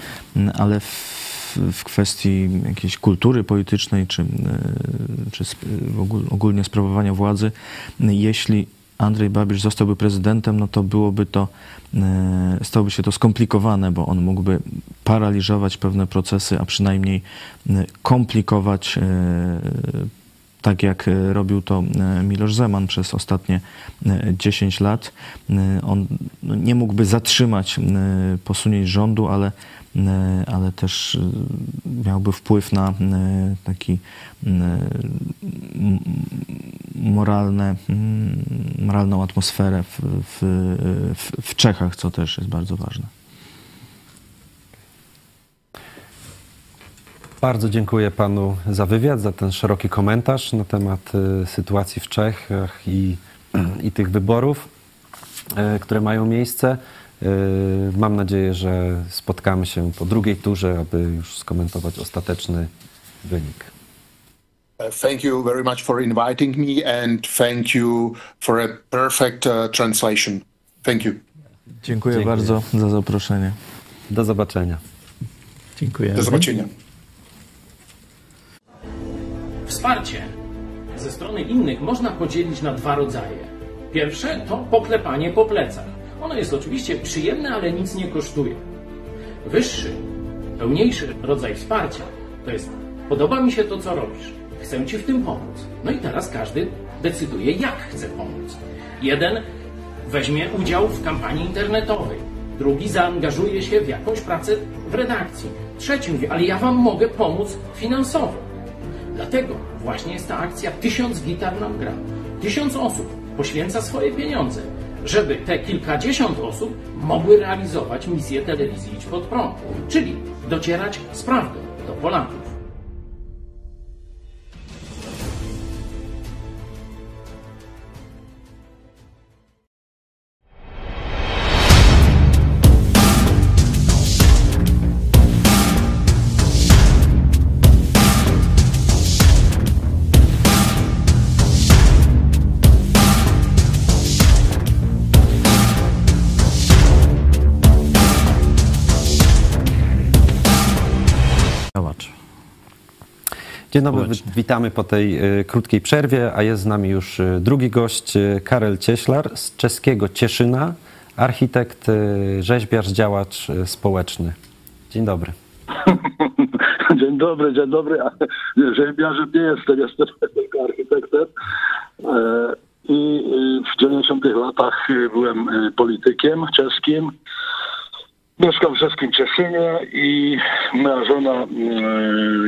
C: ale w w kwestii jakiejś kultury politycznej czy, e, czy ogólnie sprawowania władzy, jeśli Andrzej Babisz zostałby prezydentem, no to byłoby to, e, stałoby się to skomplikowane, bo on mógłby paraliżować pewne procesy, a przynajmniej e, komplikować tak jak robił to Miloš Zeman przez ostatnie 10 lat. On no, nie mógłby zatrzymać posunięć rządu, ale E, ale też e, miałby wpływ na e, taki moralne, moralną atmosferę w, w, w Czechach, co też jest bardzo ważne.
A: Bardzo dziękuję panu za wywiad, za ten szeroki komentarz na temat sytuacji w Czechach i, i tych wyborów, które mają miejsce. Yy, mam nadzieję, że spotkamy się po drugiej turze, aby już skomentować ostateczny wynik.
D: Thank you very much for inviting me and thank you for a perfect uh, translation. Thank you.
C: Dziękuję, Dziękuję, bardzo za zaproszenie.
A: Do zobaczenia.
B: Dziękuję.
D: Do zobaczenia.
B: Wsparcie ze strony innych można podzielić na dwa rodzaje. Pierwsze to poklepanie po plecach. Ono jest oczywiście przyjemne, ale nic nie kosztuje. Wyższy, pełniejszy rodzaj wsparcia to jest podoba mi się to, co robisz. Chcę Ci w tym pomóc. No i teraz każdy decyduje, jak chce pomóc. Jeden weźmie udział w kampanii internetowej, drugi zaangażuje się w jakąś pracę w redakcji, trzeci mówi, ale ja Wam mogę pomóc finansowo. Dlatego właśnie jest ta akcja Tysiąc gitar nam gra. Tysiąc osób poświęca swoje pieniądze żeby te kilkadziesiąt osób mogły realizować misję telewizji Idź Pod Prąd, czyli docierać z prawdą do Polaków.
A: Dzień dobry, witamy po tej y, krótkiej przerwie, a jest z nami już y, drugi gość, y, Karel Cieślar z czeskiego Cieszyna, architekt, rzeźbiarz, działacz społeczny. Dzień dobry.
E: Dzień dobry, dzień dobry. Rzeźbiarzem nie jestem, jestem tylko architektem. E, I w 90 latach byłem politykiem czeskim. Mieszkam w czeskim Cieszynie i moja żona y,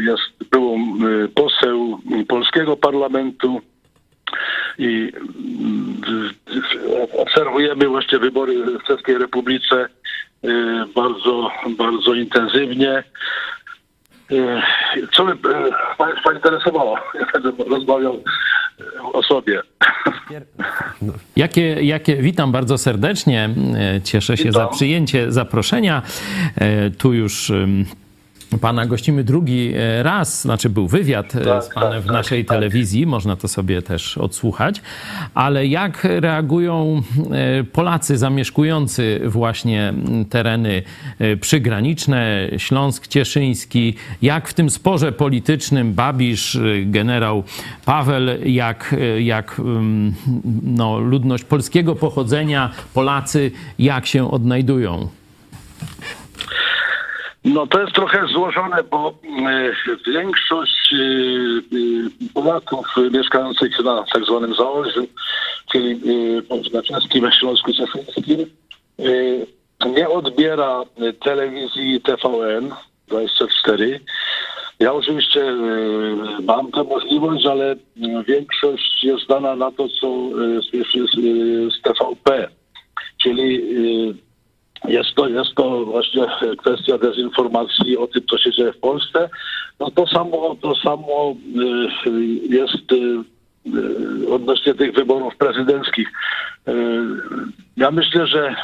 E: jest byłą y, poseł polskiego parlamentu i mm, obserwujemy właśnie wybory w Czeskiej Republice y, bardzo, bardzo intensywnie. Y, Co by y, Państwa interesowało? Ja będę rozmawiał y, o sobie.
B: Jakie, jakie, witam bardzo serdecznie. E, Cieszę się
E: Witam.
B: za przyjęcie zaproszenia. E, Tu już pana gościmy drugi e, raz, znaczy był wywiad e,
E: Tak,
B: z panem
E: tak,
B: w naszej
E: tak.
B: telewizji, można to sobie też odsłuchać. Ale jak reagują e, Polacy zamieszkujący właśnie tereny przygraniczne, Śląsk Cieszyński, jak w tym sporze politycznym Babisz, generał Paweł, jak, jak ym, no, ludność polskiego pochodzenia, Polacy, jak się odnajdują?
E: No to jest trochę złożone, bo y, większość y, y, Polaków mieszkających na tak zwanym Zaolziu, czyli y, na czeskim Śląsku Cieszyńskim, nie odbiera telewizji TVN 24. Ja oczywiście mam tę możliwość, ale większość jest dana na to, co słyszy z, TVP. Czyli jest to, jest to właśnie kwestia dezinformacji o tym, co się dzieje w Polsce. No to samo, to samo y, jest y, y, odnośnie tych wyborów prezydenckich. Ja myślę, że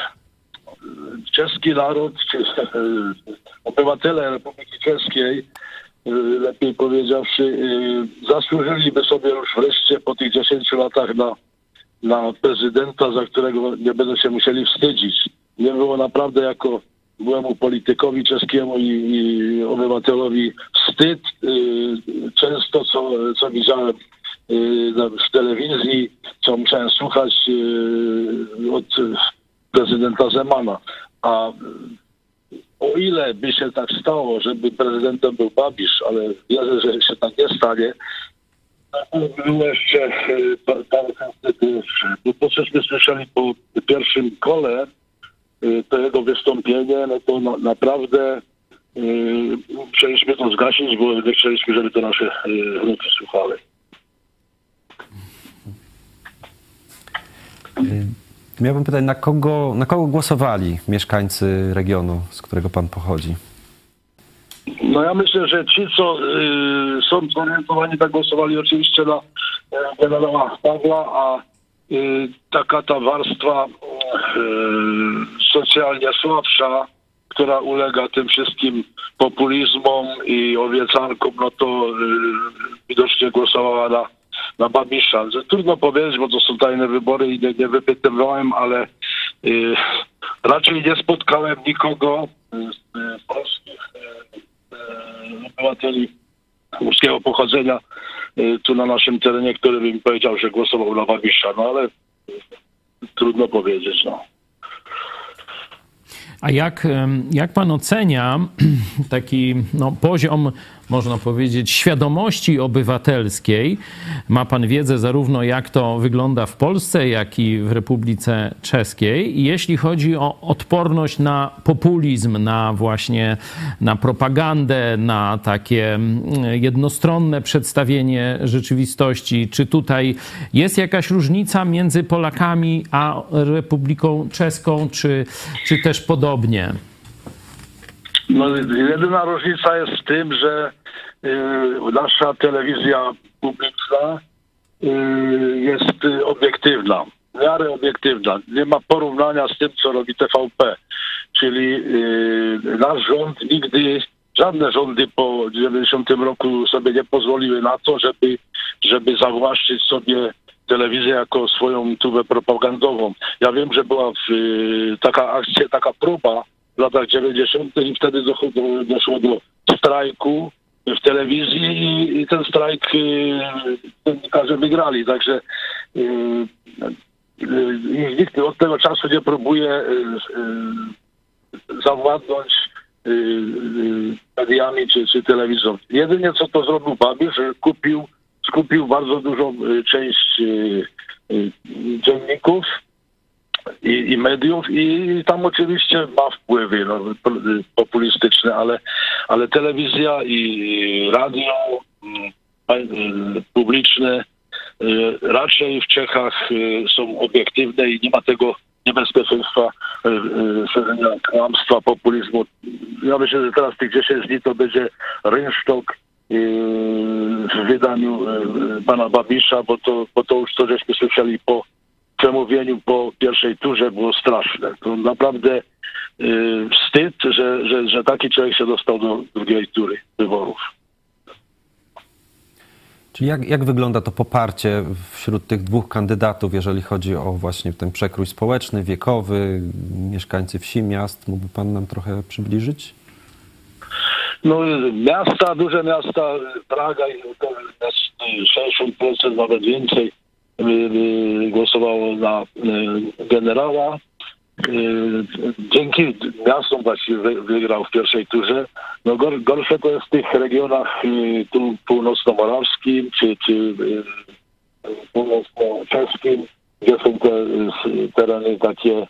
E: czeski naród, obywatele Republiki Czeskiej, lepiej powiedziawszy, zasłużyliby sobie już wreszcie po tych 10 latach na na prezydenta, za którego nie będą się musieli wstydzić. Nie było naprawdę jako byłemu politykowi czeskiemu i, i obywatelowi wstyd. Y, Często, co, co widziałem y, w telewizji, co musiałem słuchać y, od y, prezydenta Zemana. A y, o ile by się tak stało, żeby prezydentem był Babisz, ale wierzę, że się tak nie stanie, było jeszcze pa- parę wtedy, bo cośmy słyszeli po pierwszym kole to jego wystąpienie, no to na, naprawdę e, chcieliśmy to zgasić, bo nie chcieliśmy, żeby to nasze wnuki słuchały.
A: Miałbym pytać, na kogo, na kogo głosowali mieszkańcy regionu, z którego pan pochodzi?
E: No ja myślę, że ci, co y, są zorientowani, tak głosowali oczywiście na e, generała Pawła, a y, taka ta warstwa y, socjalnie słabsza, która ulega tym wszystkim populizmom i obiecankom, no to y, widocznie głosowała na, na Babisza. Trudno powiedzieć, bo to są tajne wybory i nie, nie wypytywałem, ale y, raczej nie spotkałem nikogo y, z y, polskich y, obywateli polskiego pochodzenia e, tu na naszym terenie, który bym powiedział, że głosował na Babisza, no ale trudno powiedzieć, no.
B: A jak, jak pan ocenia taki no, poziom, można powiedzieć, świadomości obywatelskiej? Ma pan wiedzę zarówno jak to wygląda w Polsce, jak i w Republice Czeskiej. I jeśli chodzi o odporność na populizm, na właśnie na propagandę, na takie mm, jednostronne przedstawienie rzeczywistości, czy tutaj jest jakaś różnica między Polakami a Republiką Czeską, czy, czy też podobnie?
E: No, jedyna różnica jest w tym, że y, nasza telewizja publiczna y, jest y, obiektywna, w miarę obiektywna. Nie ma porównania z tym, co robi TVP. Czyli y, nasz rząd nigdy, żadne rządy po 90 roku sobie nie pozwoliły na to, żeby, żeby zawłaszczyć sobie telewizję jako swoją tubę propagandową. Ja wiem, że była w, y, taka akcja, taka próba w latach 90. i wtedy doszło do, doszło do strajku w telewizji i, i ten strajk y, dziennikarze wygrali. Także y, y, nikt od tego czasu nie próbuje zawładnąć mediami czy, czy telewizją. Jedynie co to zrobił Babisz, że kupił, skupił bardzo dużą część dzienników i, i mediów i tam oczywiście ma wpływy no, po- populistyczne, ale, ale telewizja i radio mm, publiczne y, raczej w Czechach y, są obiektywne i nie ma tego niebezpieczeństwa y, szerzenia kłamstwa, populizmu. Ja myślę, że teraz tych 10 dni to będzie rynsztok w wydaniu pana Babisza, bo to, bo to już to żeśmy słyszeli po przemówieniu po pierwszej turze było straszne. To naprawdę y, wstyd, że, że, że taki człowiek się dostał do drugiej tury wyborów.
A: Czyli jak, jak wygląda to poparcie wśród tych dwóch kandydatów, jeżeli chodzi o właśnie ten przekrój społeczny, wiekowy, mieszkańcy wsi, miast? Mógłby Pan nam trochę przybliżyć?
E: No miasta, duże miasta, Praga i to jest y, 60%, nawet więcej głosowało na y, generała. Y, Dzięki miastom właściwie wy- wygrał w pierwszej turze. No gor, gorsze to jest w tych regionach y, tu północno-morawskim czy, czy y, północno-czeskim, gdzie są te y, tereny takie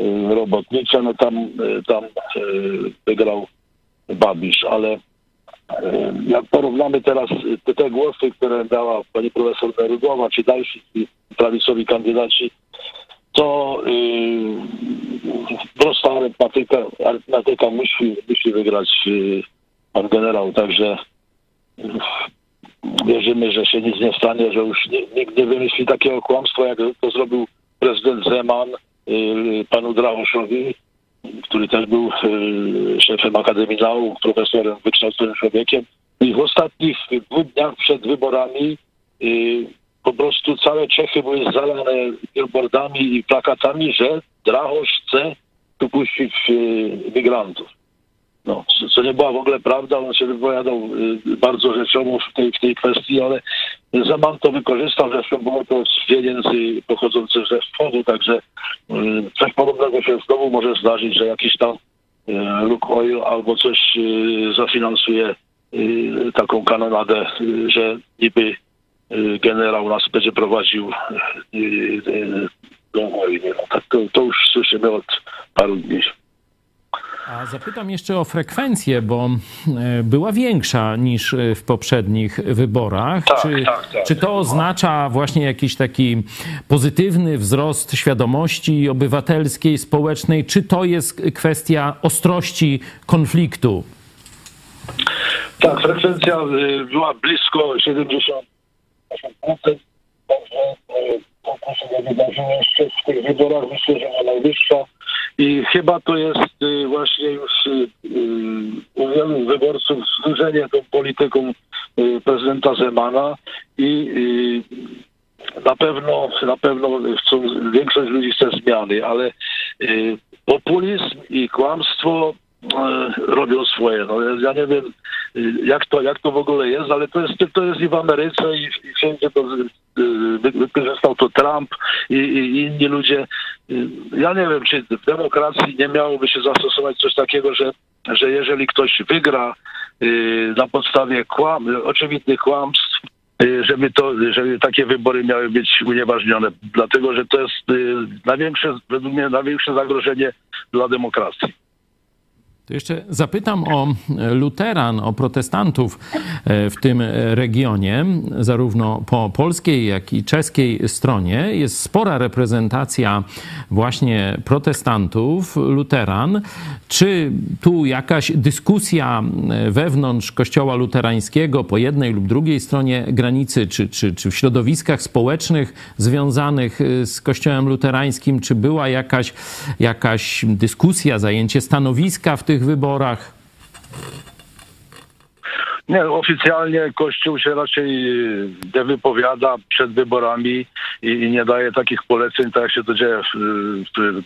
E: y, robotnicze, no tam, y, tam y, wygrał Babisz, ale y, jak porównamy teraz te, te głosy, które dała pani profesor Nerugowa, czy dalsi prawicowi kandydaci, to yy, prosta arytmetyka, arytmetyka musi, musi wygrać yy, pan generał, także yy, wierzymy, że się nic nie stanie, że już nie- nikt nie wymyśli takiego kłamstwa, jak to zrobił prezydent Zeman yy, panu Drahoszowi, który też był yy, szefem Akademii Nauk, profesorem, wykształconym człowiekiem. I w ostatnich dwóch dniach przed wyborami yy, po prostu całe Czechy były zalane billboardami i plakatami, że Drahosz chce tu puścić yy, migrantów. No, co- nie była w ogóle prawda, on się wypowiadał y, bardzo rzeczowo w tej, w tej kwestii, ale Zeman to wykorzystał, zresztą było to z pieniędzy pochodzących ze wschodu, także y, coś podobnego się znowu może zdarzyć, że jakiś tam y, Lukoil albo coś zafinansuje taką kanonadę, że niby generał nas będzie prowadził do wojny. No, tak to, to już słyszymy od paru dni.
B: A zapytam jeszcze o frekwencję, bo e, była większa niż w poprzednich wyborach.
E: Tak,
B: czy,
E: tak, tak.
B: czy to oznacza właśnie jakiś taki pozytywny wzrost świadomości obywatelskiej, społecznej, czy to jest kwestia ostrości konfliktu?
E: Tak, frekwencja y, była blisko 70%. Także y, to, co się nie wydarzyło jeszcze w tych wyborach, myślę, że najwyższa. I chyba to jest y, właśnie już y, y, u wielu wyborców znużenie tą polityką y, prezydenta Zemana i y, na pewno, na pewno chcą, większość ludzi chce zmiany, ale y, populizm i kłamstwo y, robią swoje. No, ja nie wiem, y, jak to, jak to w ogóle jest, ale to jest, to jest i w Ameryce i, i wszędzie to y, wykorzystał to Trump i, i inni ludzie. Ja nie wiem, czy w demokracji nie miałoby się zastosować coś takiego, że, że jeżeli ktoś wygra y, na podstawie kłam, oczywistych kłamstw, y, żeby to, żeby takie wybory miały być unieważnione, dlatego że to jest y, największe, według mnie największe zagrożenie dla demokracji.
B: To jeszcze zapytam o luteran, o protestantów e, w tym regionie, zarówno po polskiej, jak i czeskiej stronie. Jest spora reprezentacja właśnie protestantów, luteran. Czy tu jakaś dyskusja wewnątrz kościoła luterańskiego po jednej lub drugiej stronie granicy, czy, czy, czy w środowiskach społecznych związanych e, z kościołem luterańskim, czy była jakaś, jakaś dyskusja, zajęcie stanowiska w tych wyborach?
E: Nie, oficjalnie Kościół się raczej nie wypowiada przed wyborami i, i nie daje takich poleceń, tak jak się to dzieje w,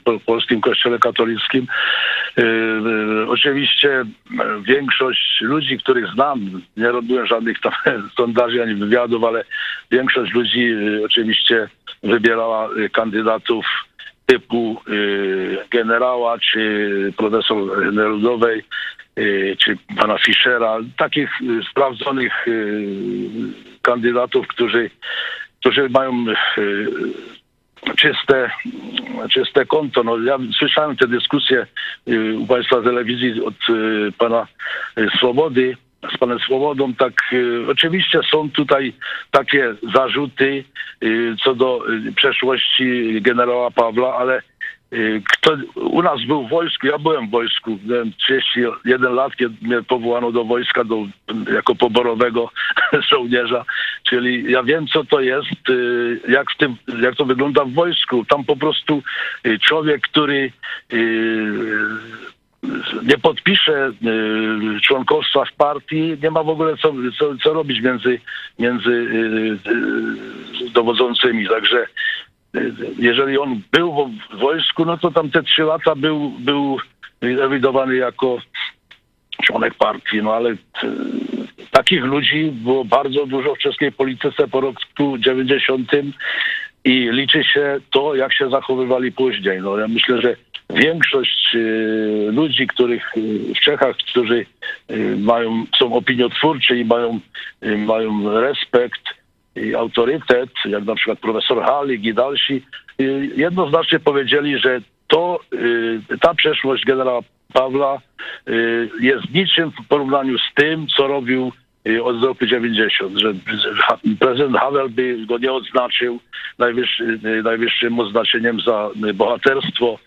E: w, w polskim kościele katolickim. Yy, yy, oczywiście e, większość ludzi, których znam, nie robiłem żadnych tam sondaży ani wywiadów, ale większość ludzi oczywiście wybierała kandydatów typu y, generała czy profesor Nerudowej y, czy pana Fischera, takich y, sprawdzonych kandydatów, którzy, którzy mają czyste, czyste konto. No, ja słyszałem te dyskusje u państwa telewizji od pana Swobody, z panem Swobodą, tak y, oczywiście są tutaj takie zarzuty y, co do y, przeszłości generała Pawła, ale y, kto u nas był w wojsku, ja byłem w wojsku, miałem 31 lat, kiedy mnie powołano do wojska do, jako poborowego żołnierza, czyli ja wiem co to jest, y, jak, tym, jak to wygląda w wojsku. Tam po prostu y, człowiek, który nie podpisze y, członkostwa w partii, nie ma w ogóle co, co, co robić między, między y, y, dowodzącymi. Także jeżeli on był w wojsku, no to tam te trzy lata był, był ewidowany jako członek partii, no ale takich ludzi było bardzo dużo w czeskiej polityce po roku 90 i liczy się to, jak się zachowywali później. No ja myślę, że większość y, ludzi, których y, w Czechach, którzy y, mają, są opiniotwórczy i mają, mają respekt i autorytet, jak na przykład profesor Halik i dalsi, jednoznacznie powiedzieli, że to, ta przeszłość generała Pawła y, jest niczym w porównaniu z tym, co robił od roku 90, że prezydent Havel by go nie odznaczył najwyższy, najwyższym oznaczeniem za y, bohaterstwo,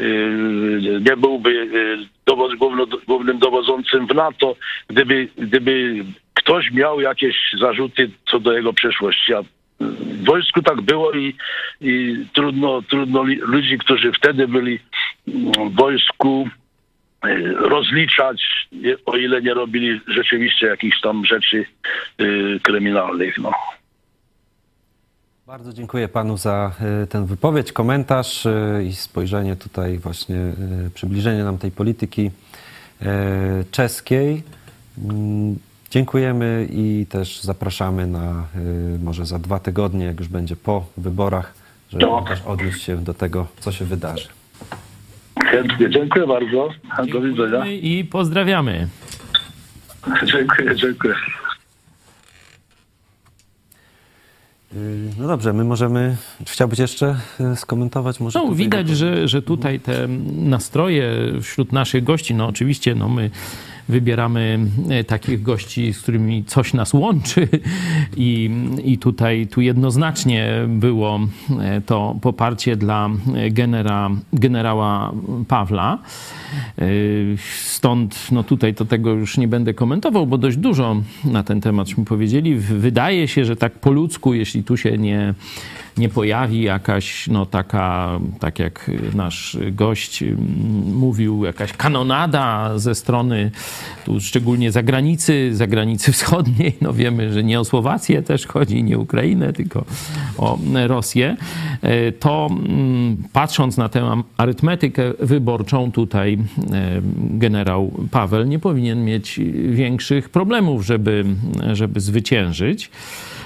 E: y, nie byłby y, dowod, główno, głównym dowodzącym w NATO, gdyby, gdyby ktoś miał jakieś zarzuty co do jego przeszłości. A w wojsku tak było i, i trudno, trudno ludzi, którzy wtedy byli mm, w wojsku, rozliczać, je- o ile nie robili rzeczywiście jakichś tam rzeczy y, kryminalnych. No.
A: Bardzo dziękuję panu za y, tę wypowiedź, komentarz i spojrzenie tutaj właśnie, przybliżenie nam tej polityki czeskiej. Mm, Dziękujemy i też zapraszamy na może za dwa tygodnie, jak już będzie po wyborach, żeby
E: Tak.
A: też odnieść się do tego, co się wydarzy.
E: Chętnie. Dziękuję bardzo. Do widzenia.
B: I pozdrawiamy.
E: Dziękuję, dziękuję.
A: Y, No dobrze, my możemy. Czy chciałbyś jeszcze y, skomentować? Może
B: No, widać, że, że tutaj te nastroje wśród naszych gości, no oczywiście, no my wybieramy e, takich gości, z którymi coś nas łączy i, i tutaj tu jednoznacznie było e, to poparcie dla genera, generała Pawła. E, Stąd, no tutaj to tego już nie będę komentował, bo dość dużo na ten tematśmy powiedzieli. Wydaje się, że tak po ludzku, jeśli tu się nie nie pojawi jakaś, no taka, tak jak nasz gość mm, mówił, jakaś kanonada ze strony, tu szczególnie zagranicy, zagranicy wschodniej, no wiemy, że nie o Słowację też chodzi, nie Ukrainę, tylko o Rosję, e, to mm, patrząc na tę arytmetykę wyborczą tutaj generał Paweł nie powinien mieć większych problemów, żeby, żeby zwyciężyć.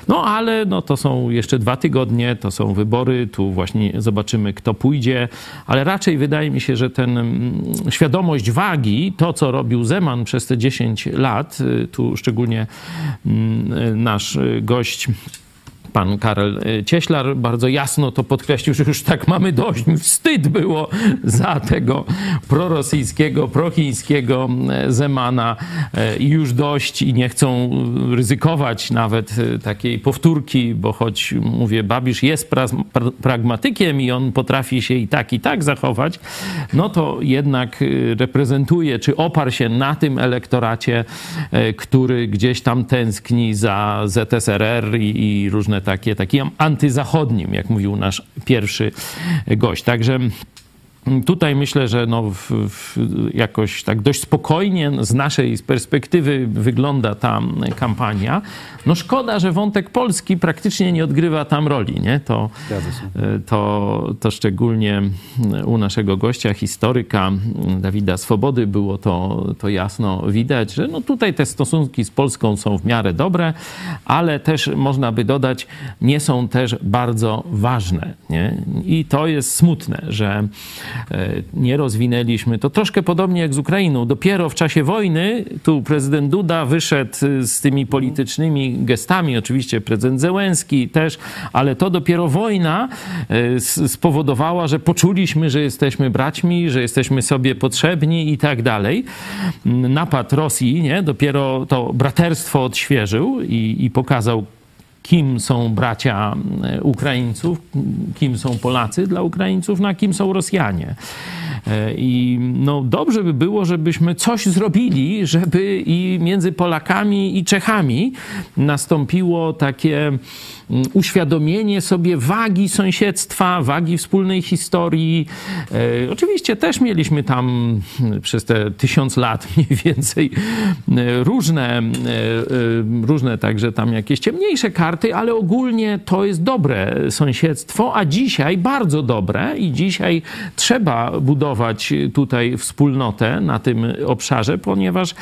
B: No ale no, to są jeszcze dwa tygodnie, to są wybory, tu właśnie zobaczymy, kto pójdzie, ale raczej wydaje mi się, że ten mm, świadomość wagi, to co robił Zeman przez te 10 lat, y, tu szczególnie mm, nasz gość pan Karel y, Cieślar bardzo jasno to podkreślił, że już tak mamy dość. Wstyd było za tego prorosyjskiego, prochińskiego e, Zemana e, i już dość i nie chcą ryzykować nawet takiej powtórki, bo choć mówię, Babisz jest pra- pra- pragmatykiem i on potrafi się i tak, i tak zachować, no to jednak y, reprezentuje, czy oparł się na tym elektoracie, który gdzieś tam tęskni za ZSRR i, i różne takie, takim antyzachodnim, jak mówił nasz pierwszy gość. Także Tutaj myślę, że no w, w jakoś tak dość spokojnie z naszej perspektywy wygląda ta kampania. No szkoda, że wątek polski praktycznie nie odgrywa tam roli. Nie? To, to, to szczególnie u naszego gościa, historyka Dawida Swobody było to, to jasno widać, że no tutaj te stosunki z Polską są w miarę dobre, ale też można by dodać, nie są też bardzo ważne. Nie? I to jest smutne, że E, nie rozwinęliśmy. To troszkę podobnie jak z Ukrainą. Dopiero w czasie wojny tu prezydent Duda wyszedł z tymi politycznymi gestami, oczywiście prezydent Zełenski też, ale to dopiero wojna e, spowodowała, że poczuliśmy, że jesteśmy braćmi, że jesteśmy sobie potrzebni i tak dalej. Napad Rosji, nie? Dopiero to braterstwo odświeżył i, i pokazał, kim są bracia e, Ukraińców, kim są Polacy dla Ukraińców, na kim są Rosjanie. E, I no, dobrze by było, żebyśmy coś zrobili, żeby i między Polakami i Czechami nastąpiło takie Mm, uświadomienie sobie wagi sąsiedztwa, wagi wspólnej historii. E, oczywiście też mieliśmy tam mm, przez te tysiąc lat mniej więcej e, różne, różne także tam jakieś ciemniejsze karty, ale ogólnie to jest dobre sąsiedztwo, a dzisiaj bardzo dobre i dzisiaj trzeba budować tutaj wspólnotę na tym obszarze, ponieważ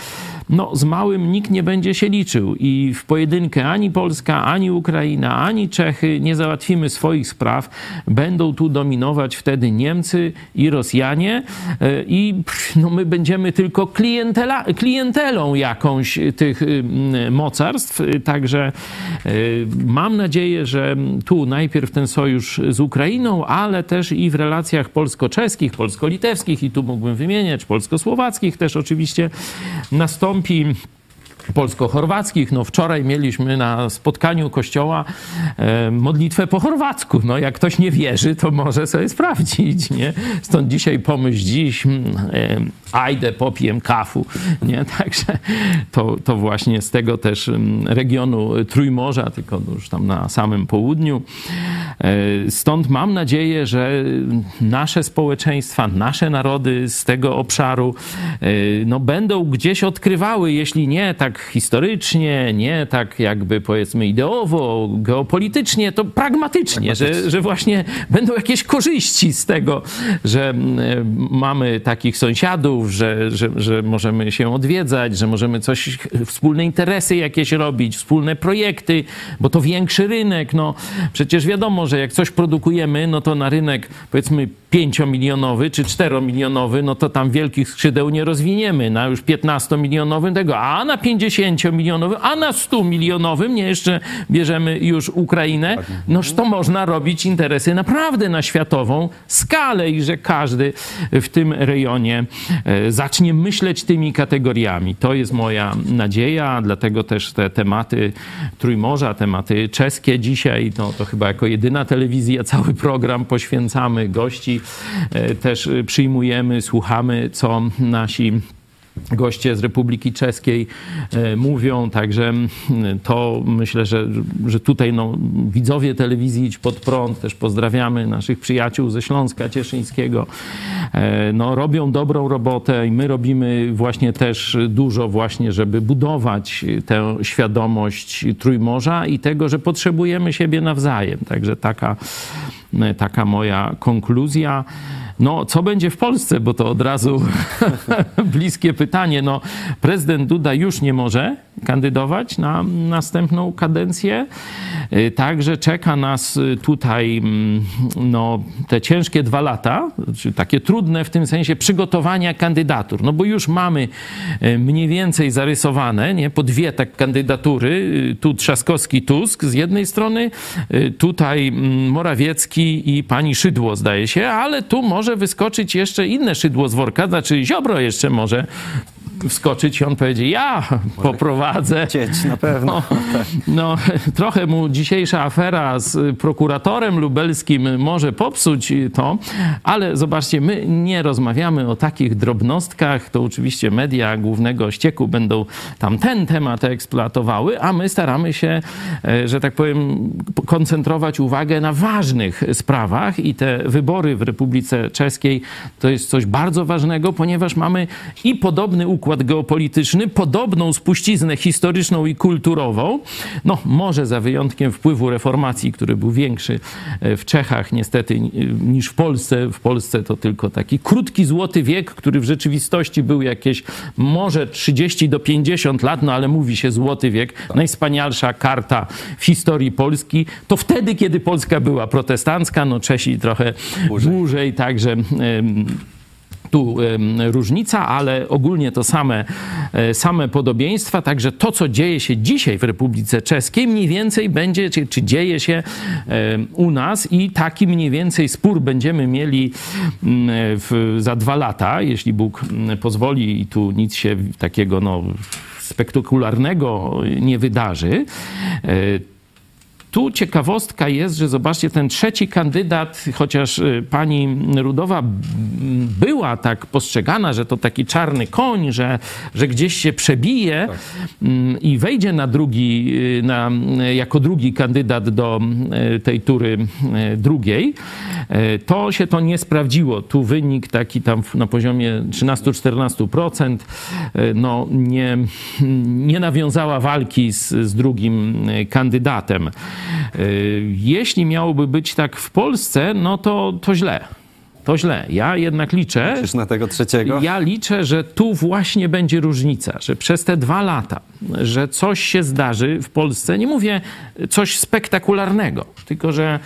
B: no, z małym nikt nie będzie się liczył i w pojedynkę ani Polska, ani Ukraina, ani Czechy nie załatwimy swoich spraw. Będą tu dominować wtedy Niemcy i Rosjanie e, i no, my będziemy tylko klientela, klientelą jakąś tych mocarstw. Także e, mam nadzieję, że tu najpierw ten sojusz z Ukrainą, ale też i w relacjach polsko-czeskich, polsko-litewskich i tu mógłbym wymieniać, polsko-słowackich też oczywiście nastąpi nastąpi polsko-chorwackich. No wczoraj mieliśmy na spotkaniu kościoła e, modlitwę po chorwacku. No jak ktoś nie wierzy, to może sobie sprawdzić, nie? Stąd dzisiaj pomyśl dziś, mm, e, ajdę, popijem kafu, nie? Także to, to właśnie z tego też mm, regionu Trójmorza, tylko już tam na samym południu. E, stąd mam nadzieję, że nasze społeczeństwa, nasze narody z tego obszaru no, będą gdzieś odkrywały, jeśli nie tak historycznie, nie tak jakby powiedzmy ideowo, geopolitycznie, to pragmatycznie, że, że właśnie będą jakieś korzyści z tego, że e, mamy takich sąsiadów, że, że, że możemy się odwiedzać, że możemy coś, wspólne interesy jakieś robić, wspólne projekty, bo to większy rynek. No przecież wiadomo, że jak coś produkujemy, no to na rynek powiedzmy 5-milionowy czy 4-milionowy, no to tam wielkich skrzydeł nie rozwiniemy. Na już 15-milionowym tego, a na 50-milionowym, a na 100-milionowym, nie jeszcze bierzemy już Ukrainę, noż to można robić interesy naprawdę na światową skalę i że każdy w tym rejonie e, zacznie myśleć tymi kategoriami. To jest moja nadzieja, dlatego też te tematy Trójmorza, tematy czeskie dzisiaj, no to chyba jako jedyna telewizja cały program poświęcamy gości E, też przyjmujemy, słuchamy, co nasi goście z Republiki Czeskiej e, mówią, także to myślę, że, że tutaj no, widzowie telewizji Idź Pod Prąd, też pozdrawiamy naszych przyjaciół ze Śląska Cieszyńskiego, e, no, robią dobrą robotę i my robimy właśnie też dużo właśnie, żeby budować tę świadomość Trójmorza i tego, że potrzebujemy siebie nawzajem. Także taka, taka moja konkluzja. No, co będzie w Polsce, bo to od razu bliskie pytanie. No, prezydent Duda już nie może kandydować na następną kadencję. Y, także czeka nas y, tutaj mm, no, te ciężkie dwa lata, czy takie trudne w tym sensie przygotowania kandydatur. No bo już mamy y, mniej więcej zarysowane, nie, po dwie tak kandydatury. Tu Trzaskowski, Tusk z jednej strony, tutaj mm, Morawiecki i pani Szydło zdaje się, ale tu może wyskoczyć jeszcze inne szydło z worka, znaczy Ziobro jeszcze może wskoczyć i on powiedzie, ja poprowadzę.
A: Chcieć, na pewno.
B: No, no, trochę mu dzisiejsza afera z prokuratorem lubelskim może popsuć to, ale zobaczcie, my nie rozmawiamy o takich drobnostkach. To oczywiście media głównego ścieku będą tam ten temat eksploatowały, a my staramy się, e, że tak powiem, koncentrować uwagę na ważnych sprawach i te wybory w Republice Czeskiej to jest coś bardzo ważnego, ponieważ mamy i podobny układ geopolityczny, podobną spuściznę historyczną i kulturową, no może za wyjątkiem wpływu reformacji, który był większy e, w Czechach niestety niż w Polsce. W Polsce to tylko taki krótki złoty wiek, który w rzeczywistości był jakieś może 30 do 50 lat, no ale mówi się złoty wiek, najwspanialsza karta w historii Polski. To wtedy, kiedy Polska była protestancka, no Czesi trochę dłużej, dłużej także... tu różnica, ale ogólnie to same, e, same podobieństwa. Także to, co dzieje się dzisiaj w Republice Czeskiej, mniej więcej będzie, czy, czy dzieje się u nas i taki mniej więcej spór będziemy mieli w, za dwa lata, jeśli Bóg pozwoli i tu nic się takiego no, spektakularnego nie wydarzy. Tu ciekawostka jest, że zobaczcie, ten trzeci kandydat, chociaż y, pani Rudowa była tak postrzegana, że to taki czarny koń, że, że gdzieś się przebije mm, i wejdzie na drugi, y, na, jako drugi kandydat do y, tej tury y, drugiej, y, to się to nie sprawdziło. Tu wynik taki tam na poziomie 13-14% y, no, nie, nie nawiązała walki z, z drugim y, kandydatem. Y, Jeśli miałoby być tak w Polsce, no to, to źle. To źle. Ja jednak liczę.
A: Czyż na tego trzeciego?
B: Ja liczę, że tu właśnie będzie różnica, że przez te dwa lata, że coś się zdarzy w Polsce. Nie mówię coś spektakularnego, tylko że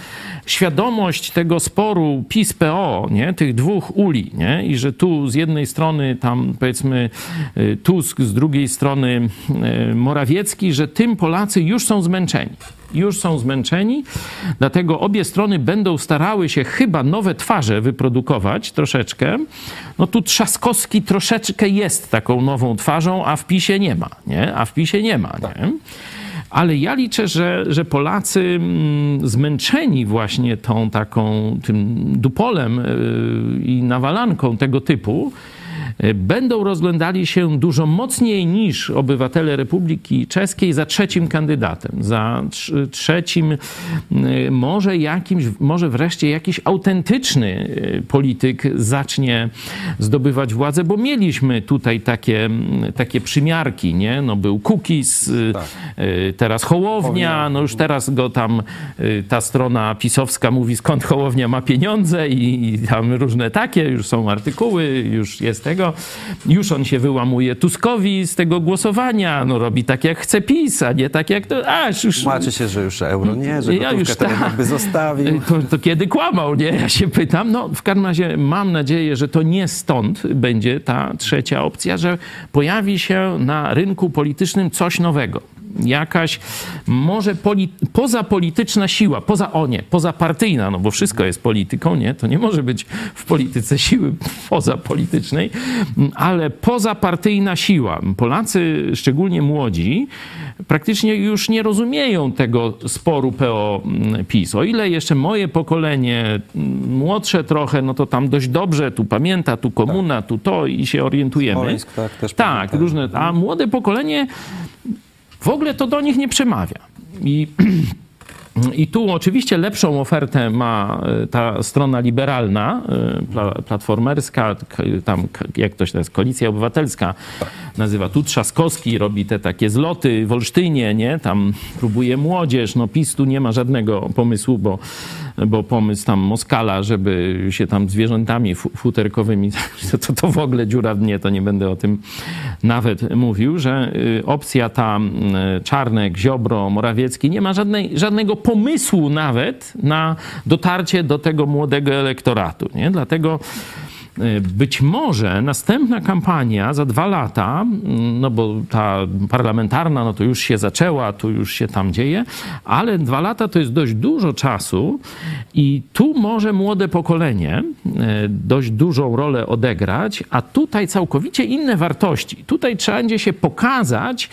B: świadomość tego sporu PiS-PO, nie, tych dwóch uli, nie, i że tu z jednej strony tam powiedzmy y, Tusk, z drugiej strony y, Morawiecki, że tym Polacy już są zmęczeni już są zmęczeni, dlatego obie strony będą starały się chyba nowe twarze wyprodukować troszeczkę. No tu Trzaskowski troszeczkę jest taką nową twarzą, a w PiSie nie ma, nie? A w PiSie nie ma, nie? Ale ja liczę, że, że Polacy mm, zmęczeni właśnie tą taką, tym dupolem yy, i nawalanką tego typu, y, będą rozglądali się dużo mocniej niż obywatele Republiki Czeskiej za trzecim kandydatem, za trz- trzecim y, może jakimś, może wreszcie jakiś autentyczny polityk zacznie zdobywać władzę, bo mieliśmy tutaj takie, takie przymiarki, nie? No był Kukiz, y, teraz Hołownia, no już teraz go tam ta strona pisowska mówi skąd Hołownia ma pieniądze i, i tam różne takie, już są artykuły, już jest tego. Już on się wyłamuje Tuskowi z tego głosowania, no robi tak jak chce PiS, a nie tak jak to, a już...
A: Tłumaczy się, że już euro nie, że
B: Ja już
A: to
B: tak.
A: jednak by zostawił.
B: To, to kiedy kłamał, nie? Ja się pytam. No, w każdym razie mam nadzieję, że to nie stąd będzie ta trzecia opcja, że pojawi się na rynku politycznym coś nowego. Jakaś może poli, pozapolityczna siła, poza o nie, pozapartyjna, no bo wszystko jest polityką, nie? To nie może być w polityce siły pozapolitycznej, ale pozapartyjna siła. Polacy, szczególnie młodzi, praktycznie już nie rozumieją tego sporu PO-PiS. O ile jeszcze moje pokolenie, mm, młodsze trochę, no to tam dość dobrze tu pamięta, tu komuna, tu to i się orientujemy.
A: Smoleńsk, tak, też
B: tak,
A: pamiętam.
B: różne. A młode pokolenie w ogóle to do nich nie przemawia. I I tu oczywiście lepszą ofertę ma e, ta strona liberalna, e, pla- platformerska, tam jak to się to jest, Koalicja Obywatelska nazywa. Tu Trzaskowski robi te takie zloty w Olsztynie, nie? Tam próbuje młodzież. No PiS tu nie ma żadnego pomysłu, bo, bo pomysł tam Moskala, żeby się tam zwierzętami fu- futerkowymi, to, to, to w ogóle dziura w dnie, to nie będę o tym nawet mówił, że y, opcja ta Czarnek, Ziobro, Morawiecki nie ma żadnej, żadnego pomysłu nawet na dotarcie do tego młodego elektoratu. Nie? Dlatego być może następna kampania za dwa lata, mm, no bo ta parlamentarna, no to już się zaczęła, tu już się tam dzieje, ale dwa lata to jest dość dużo czasu i tu może młode pokolenie y, dość dużą rolę odegrać, a tutaj całkowicie inne wartości. Tutaj trzeba będzie się pokazać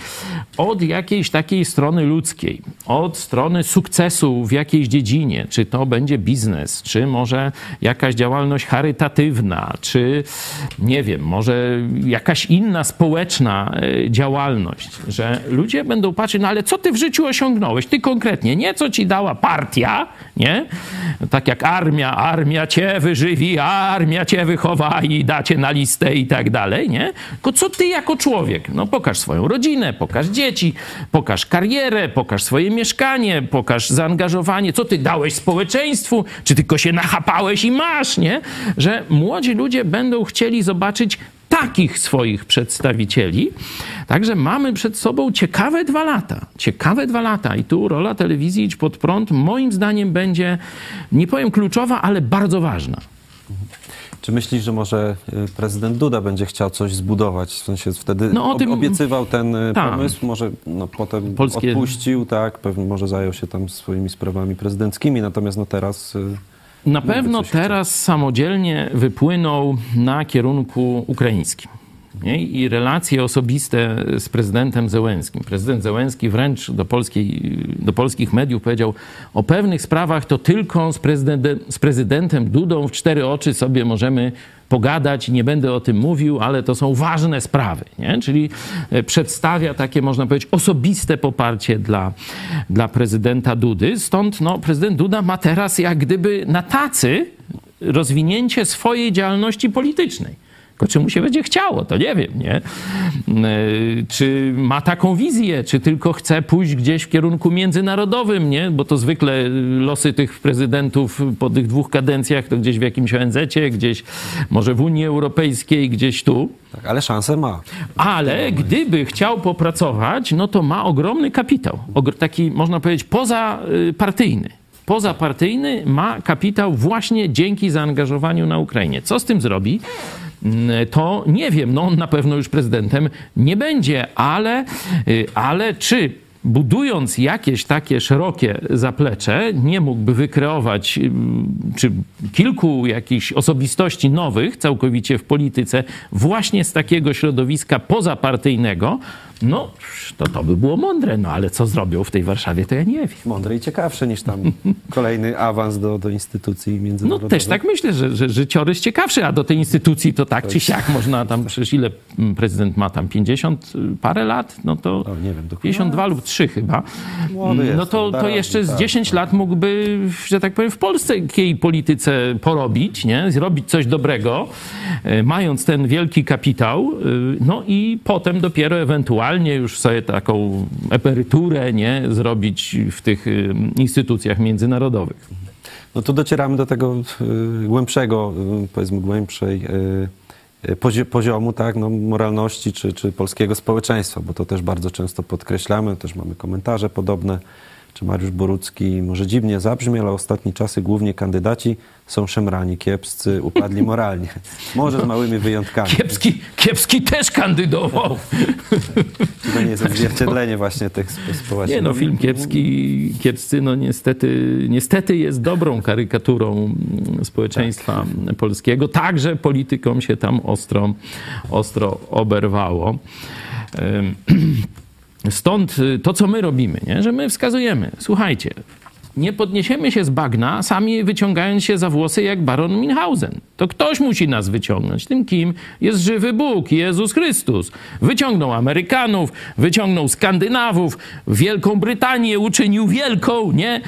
B: od jakiejś takiej strony ludzkiej, od strony sukcesu w jakiejś dziedzinie, czy to będzie biznes, czy może jakaś działalność charytatywna, czy nie wiem, może jakaś inna społeczna e, działalność, że ludzie będą patrzeć, no ale co ty w życiu osiągnąłeś? Ty konkretnie, nie co ci dała partia, nie? Tak jak armia, armia cię wyżywi, armia cię wychowa i dacie na listę i tak dalej, nie? Tylko co ty jako człowiek? No pokaż swoją rodzinę, pokaż dzieci, pokaż karierę, pokaż swoje mieszkanie, pokaż zaangażowanie, co ty dałeś społeczeństwu, czy tylko się nachapałeś i masz, nie? Że młodzi ludzie będą chcieli zobaczyć takich swoich przedstawicieli. Także mamy przed sobą ciekawe dwa lata. Ciekawe dwa lata. I tu rola telewizji Idź Pod Prąd moim zdaniem będzie, nie powiem kluczowa, ale bardzo ważna.
A: Czy myślisz, że może y, prezydent Duda będzie chciał coś zbudować? W sensie wtedy
B: No, o tym-
A: obiecywał ten y,
B: Tak.
A: pomysł, może no, potem
B: Polskie-
A: odpuścił, tak, pewnie może zajął się tam swoimi sprawami prezydenckimi, natomiast no teraz...
B: Na pewno teraz samodzielnie wypłynął na kierunku ukraińskim. Nie? I relacje osobiste z prezydentem Zełenskim. Prezydent Zełenski wręcz do, polskiej, do polskich mediów powiedział, o pewnych sprawach to tylko z prezydentem, z prezydentem Dudą w cztery oczy sobie możemy pogadać, nie będę o tym mówił, ale to są ważne sprawy. Nie? Czyli e, przedstawia takie, można powiedzieć, osobiste poparcie dla, dla prezydenta Dudy. Stąd no, prezydent Duda ma teraz jak gdyby na tacy rozwinięcie swojej działalności politycznej. Tylko czy mu się będzie chciało, to nie wiem, nie? Yy, Czy ma taką wizję, czy tylko chce pójść gdzieś w kierunku międzynarodowym, nie? Bo to zwykle losy tych prezydentów po tych dwóch kadencjach to gdzieś w jakimś ONZ-cie, gdzieś może w Unii Europejskiej, gdzieś tu.
A: tak, ale szansę ma.
B: Ale gdyby chciał popracować, no to ma ogromny kapitał. Taki, można powiedzieć, pozapartyjny. Pozapartyjny ma kapitał właśnie dzięki zaangażowaniu na Ukrainie. Co z tym zrobi? Mm, To nie wiem. No on na pewno już prezydentem nie będzie, ale, y, ale czy budując jakieś takie szerokie zaplecze, nie mógłby wykreować ym, czy kilku jakichś osobistości nowych całkowicie w polityce właśnie z takiego środowiska pozapartyjnego, no to to by było mądre, no ale co zrobią w tej Warszawie, to ja nie wiem.
A: Mądre i ciekawsze niż tam kolejny awans do, do instytucji
B: No
A: międzynarodowych.
B: też tak myślę, że, że życiorys ciekawszy, a do tej instytucji to tak czy siak można tam, przecież ile mm, prezydent ma tam, 50 parę lat? No to
A: O, nie wiem, dokładnie.
B: 52 lub 3 chyba.
A: Młody jest,
B: No to, to jeszcze z
A: tak,
B: 10 lat mógłby, że tak powiem, w polskiej polityce porobić, nie? Zrobić coś dobrego, e, mając ten wielki kapitał, e, no i potem dopiero ewentualnie już sobie taką emeryturę, nie? Zrobić w tych e, instytucjach międzynarodowych.
A: No tu docieramy do tego y, głębszego, y, powiedzmy głębszej y, y, pozi- poziomu tak, no, moralności czy, czy polskiego społeczeństwa, bo to też bardzo często podkreślamy, też mamy komentarze podobne, czy Mariusz Borucki może dziwnie zabrzmi, ale ostatnie czasy głównie kandydaci są szemrani, kiepscy, upadli moralnie. Może z małymi wyjątkami.
B: Kiepski, Kiepski też kandydował.
A: To nie jest odzwierciedlenie właśnie tych spo- społecznych.
B: Nie no, film kiepski, kiepscy, no niestety, niestety jest dobrą karykaturą społeczeństwa polskiego. Także politykom się tam ostro, ostro oberwało. Stąd y, to, co my robimy, nie? że my wskazujemy, słuchajcie, nie podniesiemy się z bagna, sami wyciągając się za włosy jak baron Minhausen. To ktoś musi nas wyciągnąć. Tym kim jest żywy Bóg, Jezus Chrystus. Wyciągnął Amerykanów, wyciągnął Skandynawów, Wielką Brytanię uczynił wielką, nie?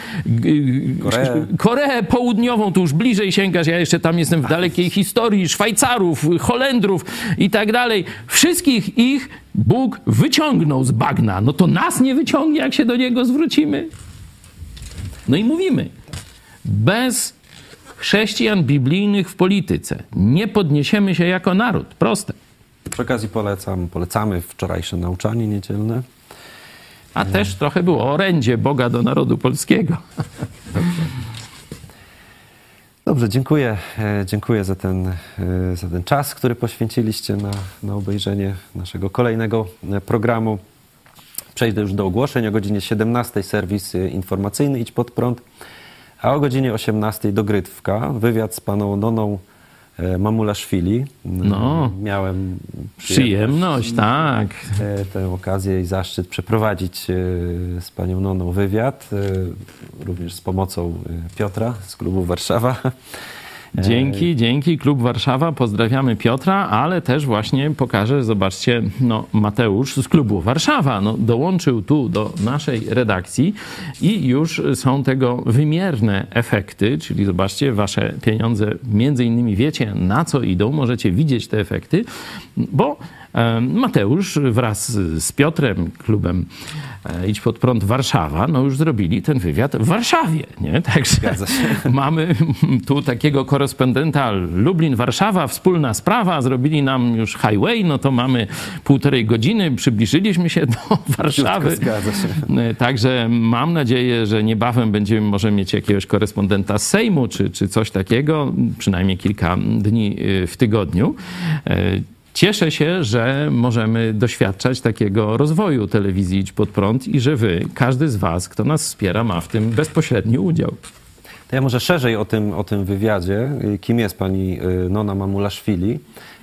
A: Koreę.
B: Koreę Południową, tu już bliżej sięgasz, ja jeszcze tam jestem w dalekiej historii, Szwajcarów, Holendrów i tak dalej. Wszystkich ich Bóg wyciągnął z bagna. No to nas nie wyciągnie, jak się do Niego zwrócimy. No i mówimy, bez chrześcijan biblijnych w polityce nie podniesiemy się jako naród. Proste.
A: Przy okazji polecam, polecamy wczorajsze nauczanie niedzielne.
B: A też trochę było o orędzie Boga do narodu polskiego.
A: Dobrze. Dobrze, dziękuję. E, dziękuję za ten, e, za ten czas, który poświęciliście na, na obejrzenie naszego kolejnego e, programu. Przejdę już do ogłoszeń. O godzinie 17 serwis informacyjny Idź Pod Prąd, a o godzinie 18 dogrywka. Wywiad z paną Noną Mamulaszwili.
B: No,
A: Miałem
B: przyjemność, tak.
A: Tę okazję i zaszczyt przeprowadzić z panią Noną wywiad, również z pomocą Piotra z klubu Warszawa.
B: Dzięki, dzięki. Klub Warszawa. Pozdrawiamy Piotra, ale też właśnie pokażę, zobaczcie, no, Mateusz z klubu Warszawa no, dołączył tu do naszej redakcji i już są tego wymierne efekty, czyli zobaczcie, wasze pieniądze między innymi wiecie na co idą, możecie widzieć te efekty, bo Mateusz wraz z Piotrem, klubem e, Idź Pod Prąd Warszawa, no już zrobili ten wywiad w Warszawie, nie? Także mamy tu takiego korespondenta Lublin-Warszawa, wspólna sprawa, zrobili nam już highway, no to mamy półtorej godziny, przybliżyliśmy się do Warszawy.
A: Zgadza się.
B: E, także mam nadzieję, że niebawem będziemy może mieć jakiegoś korespondenta z Sejmu, czy, czy coś takiego, przynajmniej kilka dni e, w tygodniu. Cieszę się, że możemy doświadczać takiego rozwoju telewizji Idź Pod Prąd i że wy, każdy z was, kto nas wspiera, ma w tym bezpośredni udział.
A: To ja może szerzej o tym, o tym wywiadzie. Kim jest pani y, Nona Mamulaszwili?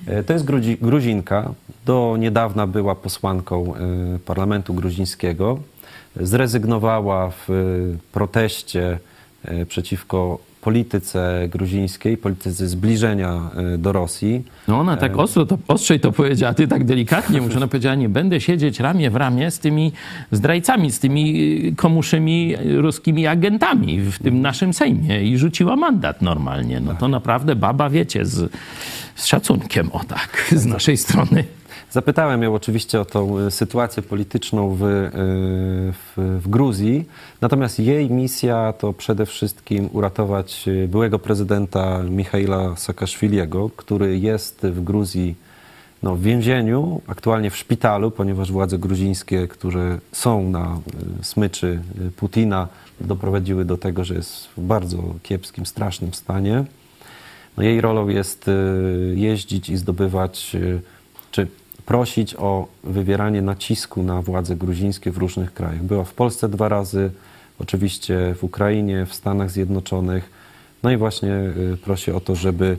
A: Y, to jest Gruzinka. Do niedawna była posłanką y, parlamentu gruzińskiego. Zrezygnowała w proteście przeciwko polityce gruzińskiej, polityce zbliżenia e, do Rosji.
B: No ona tak ostro to, ostrzej to powiedziała, ty tak delikatnie mówisz. Ona powiedziała, nie będę siedzieć ramię w ramię z tymi zdrajcami, z tymi e, komuszymi ruskimi agentami w tym naszym Sejmie i rzuciła mandat normalnie. No to naprawdę baba, wiecie, z, z szacunkiem, o tak, z naszej strony.
A: Zapytałem ją oczywiście o tą e, sytuację polityczną w, e, w, w, Gruzji, natomiast jej misja to przede wszystkim uratować e, byłego prezydenta Michaila Saakaszwiliego, który jest w Gruzji no, w więzieniu, aktualnie w szpitalu, ponieważ władze gruzińskie, które są na smyczy Putina, doprowadziły do tego, że jest w bardzo kiepskim, strasznym stanie. No, jej rolą jest jeździć i zdobywać, czy prosić o wywieranie nacisku na władze gruzińskie w różnych krajach. Była w Polsce dwa razy, oczywiście w Ukrainie, w Stanach Zjednoczonych. No i właśnie y, prosi o to, żeby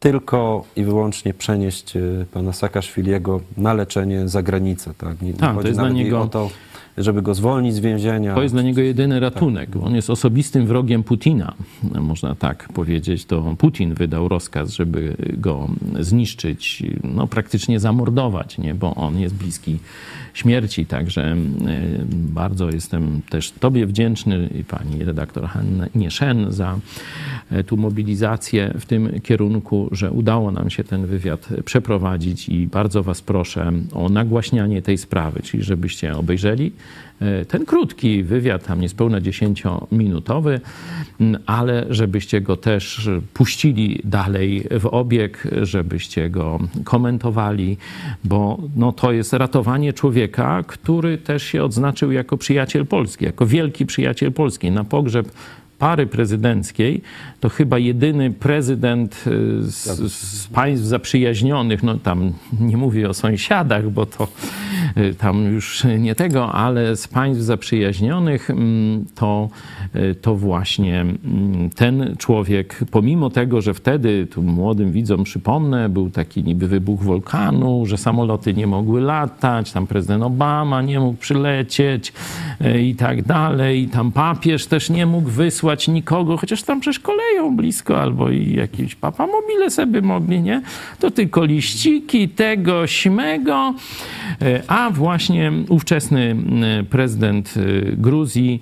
A: tylko i wyłącznie przenieść y, pana Saakaszwiliego na leczenie za granicę. Tak?
B: Nie, tak, to jest dla niego...
A: o to, żeby go zwolnić z więzienia.
B: To jest dla niego jedyny ratunek. Tak. On jest osobistym wrogiem Putina, można tak powiedzieć. To Putin wydał rozkaz, żeby go zniszczyć, no praktycznie zamordować, nie? bo on jest bliski śmierci. Także e, bardzo jestem też Tobie wdzięczny i pani redaktor Hannie Szen za e, tu mobilizację w tym kierunku, że udało nam się ten wywiad przeprowadzić i bardzo Was proszę o nagłaśnianie tej sprawy, czyli żebyście obejrzeli ten krótki wywiad, tam niespełna 10-minutowy, ale żebyście go też puścili dalej w obieg, żebyście go komentowali, bo no, to jest ratowanie człowieka, który też się odznaczył jako przyjaciel Polski, jako wielki przyjaciel Polski. Na pogrzeb pary prezydenckiej, to chyba jedyny prezydent y, z, z, państw zaprzyjaźnionych, no tam nie mówię o sąsiadach, bo to tam już nie tego, ale z państw zaprzyjaźnionych mm, to, y, to właśnie mm, ten człowiek, pomimo tego, że wtedy, tu młodym widzom przypomnę, był taki niby wybuch wulkanu, że samoloty nie mogły latać, tam prezydent Obama nie mógł przylecieć i tak dalej, tam papież też nie mógł wysłać nikogo, chociaż tam przecież koleją blisko, albo i jakieś papamobile sobie mogli, nie? To tylko liściki tego, śmego. E, a właśnie ówczesny e, prezydent e, Gruzji,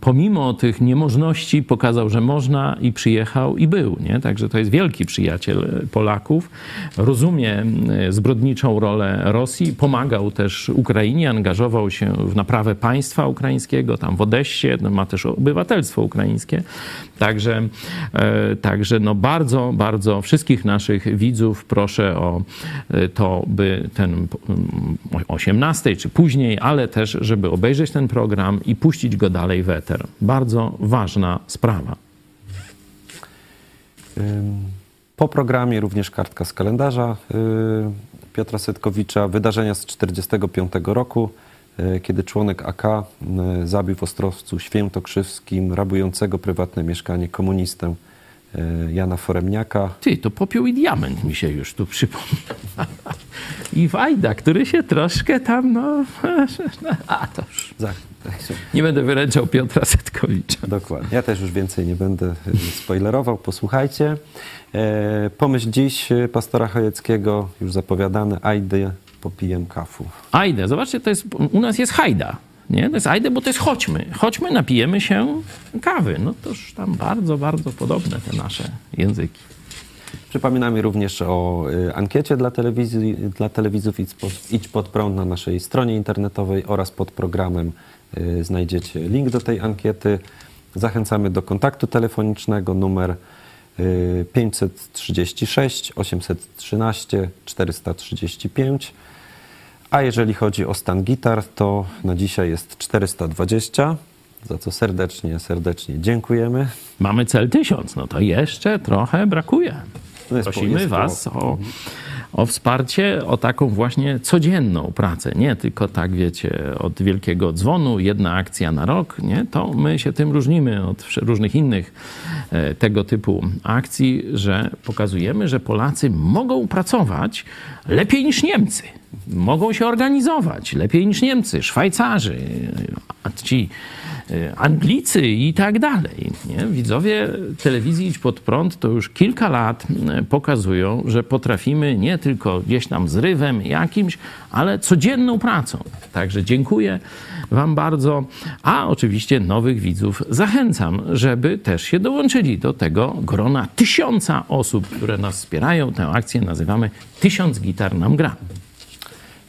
B: pomimo tych niemożności, pokazał, że można i przyjechał i był, nie? Także to jest wielki przyjaciel Polaków. Rozumie zbrodniczą rolę Rosji, pomagał też Ukrainie, angażował się w naprawę państwa ukraińskiego, tam w Odessie, no, ma też obywatelstwo ukraińskie. Także, e, także no bardzo, bardzo wszystkich naszych widzów proszę o e, to, by ten 18 czy później, ale też, żeby obejrzeć ten program i puścić go dalej w eter. Bardzo ważna sprawa.
A: Po programie również kartka z kalendarza y, Piotra Setkowicza, wydarzenia z 1945 roku, y, kiedy członek AK y, zabił w Ostrowcu Świętokrzywskim rabującego prywatne mieszkanie komunistę Jana Foremniaka.
B: Ty, to popiół i diament mi się już tu przypomina. I Wajda, który się troszkę tam, no... A, to już... Nie będę wyręczał Piotra Setkowicza.
A: Dokładnie. Ja też już więcej nie będę y, spoilerował. Posłuchajcie. E, Pomyśl dziś pastora Chojeckiego, już zapowiadany, Ajdy popijem kafu.
B: Ajdę, zobaczcie, to jest, u nas jest hajda. Nie? To jest ajdę, bo to jest chodźmy. Chodźmy, napijemy się kawy. No toż tam bardzo, bardzo podobne te nasze języki.
A: Przypominamy również o y, ankiecie dla, telewizji, dla telewizów Idź pod, prąd na naszej stronie internetowej oraz pod programem y, znajdziecie link do tej ankiety. Zachęcamy do kontaktu telefonicznego numer y, 536 813 435. A jeżeli chodzi o stan gitar, to na dzisiaj jest 420, za co serdecznie, serdecznie dziękujemy.
B: Mamy cel tysiąc, no to jeszcze trochę brakuje. Prosimy Was o, o wsparcie, o taką właśnie codzienną pracę. Nie tylko tak, wiecie, od wielkiego dzwonu, jedna akcja na rok, nie? To my się tym różnimy od różnych innych e, tego typu akcji, że pokazujemy, że Polacy mogą pracować lepiej niż Niemcy. Mogą się organizować lepiej niż Niemcy, Szwajcarzy, ci e, Anglicy i tak dalej. Nie? Widzowie telewizji Idź Pod Prąd to już kilka lat e, pokazują, że potrafimy nie tylko gdzieś tam zrywem jakimś, ale codzienną pracą. Także dziękuję Wam bardzo, a oczywiście nowych widzów zachęcam, żeby też się dołączyli do tego grona tysiąca osób, które nas wspierają. Tę akcję nazywamy Tysiąc Gitar Nam Gra.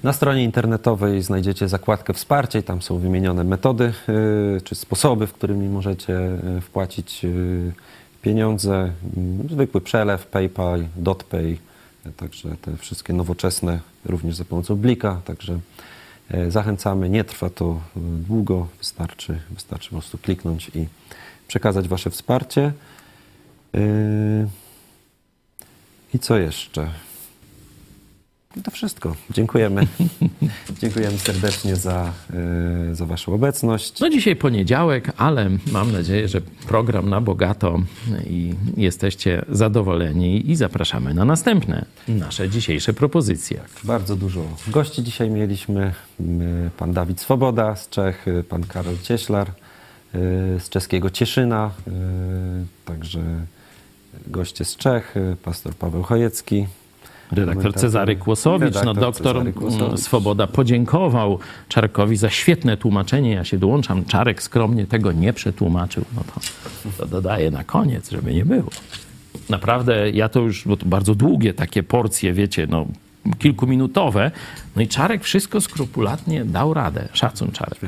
A: Na stronie internetowej znajdziecie zakładkę wsparcie tam są wymienione metody y, czy sposoby, w którymi możecie y, wpłacić y, pieniądze. Y, Zwykły przelew, PayPal, DotPay, także te wszystkie nowoczesne również za pomocą Blika. Także zachęcamy. Nie trwa to długo, wystarczy, wystarczy po prostu kliknąć i przekazać Wasze wsparcie. I co jeszcze? I to wszystko. Dziękujemy. Dziękujemy serdecznie za, y, za Waszą obecność.
B: No dzisiaj poniedziałek, ale mam nadzieję, że program na bogato i jesteście zadowoleni i zapraszamy na następne nasze dzisiejsze propozycje.
A: Bardzo dużo gości dzisiaj mieliśmy. Pan Dawid Swoboda z Czech, pan Karol Cieślar y, z czeskiego Cieszyna, y, także goście z Czech, pastor Paweł Chojecki.
B: Redaktor Cezary Kłosowicz, no
A: redaktor
B: doktor
A: Cezary Kłosowicz.
B: Swoboda podziękował Czarkowi za świetne tłumaczenie. Ja się dołączam. Czarek skromnie tego nie przetłumaczył. No to, to dodaję na koniec, żeby nie było. Naprawdę, ja to już, bo to bardzo długie takie porcje, wiecie, no kilkuminutowe. No i Czarek wszystko skrupulatnie dał radę. Szacun, Czarek.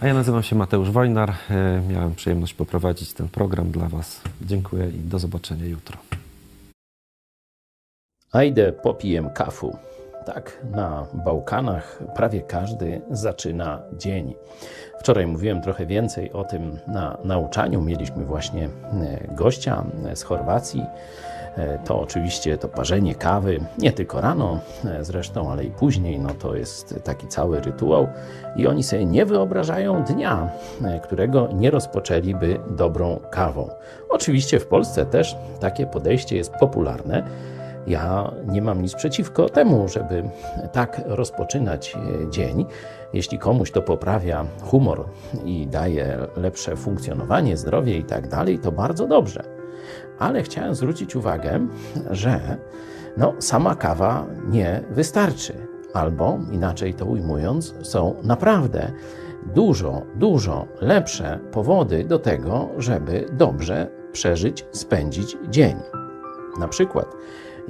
A: A ja nazywam się Mateusz Wojnar. Y, Miałem przyjemność poprowadzić ten program dla Was. Dziękuję i do zobaczenia jutro.
B: A idę popijem kafu. Tak, na Bałkanach prawie każdy zaczyna dzień. Wczoraj mówiłem trochę więcej o tym na nauczaniu. Mieliśmy właśnie e, gościa e, z Chorwacji. E, To oczywiście to parzenie kawy, nie tylko rano zresztą, ale i później, no to jest taki cały rytuał. I oni sobie nie wyobrażają dnia, którego nie rozpoczęliby dobrą kawą. Oczywiście w Polsce też takie podejście jest popularne. Ja nie mam nic przeciwko temu, żeby tak rozpoczynać e, dzień. Jeśli komuś to poprawia humor i daje lepsze funkcjonowanie, zdrowie i tak dalej, to bardzo dobrze. Ale chciałem zwrócić uwagę, że no, sama kawa nie wystarczy. Albo inaczej to ujmując, są naprawdę dużo, dużo lepsze powody do tego, żeby dobrze przeżyć, spędzić dzień. Na przykład,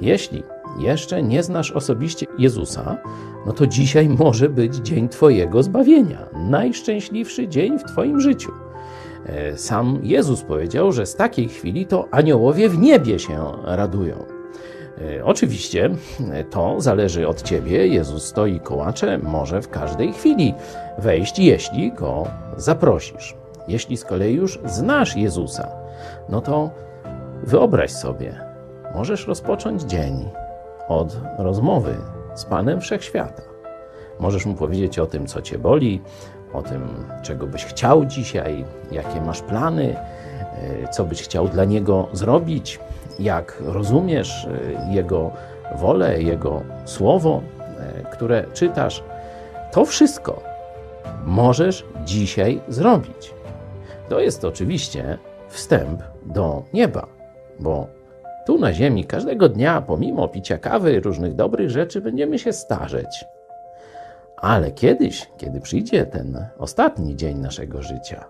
B: jeśli jeszcze nie znasz osobiście Jezusa, no to dzisiaj może być dzień Twojego zbawienia. Najszczęśliwszy dzień w Twoim życiu. E, Sam Jezus powiedział, że z takiej chwili to aniołowie w niebie się radują. E, Oczywiście e, to zależy od ciebie. Jezus stoi kołacze, może w każdej chwili wejść, jeśli go zaprosisz. Jeśli z kolei już znasz Jezusa, no to
F: Wyobraź sobie, możesz rozpocząć dzień od rozmowy z Panem Wszechświata. Możesz mu powiedzieć o tym, co cię boli, o tym, czego byś chciał dzisiaj, jakie masz plany, e, co byś chciał dla niego zrobić, jak rozumiesz e, jego wolę, jego słowo, e, które czytasz. To wszystko możesz dzisiaj zrobić. To jest oczywiście wstęp do nieba, bo tu na Ziemi każdego dnia, pomimo picia kawy, różnych dobrych rzeczy, będziemy się starzeć. Ale kiedyś, kiedy przyjdzie ten ostatni dzień naszego życia,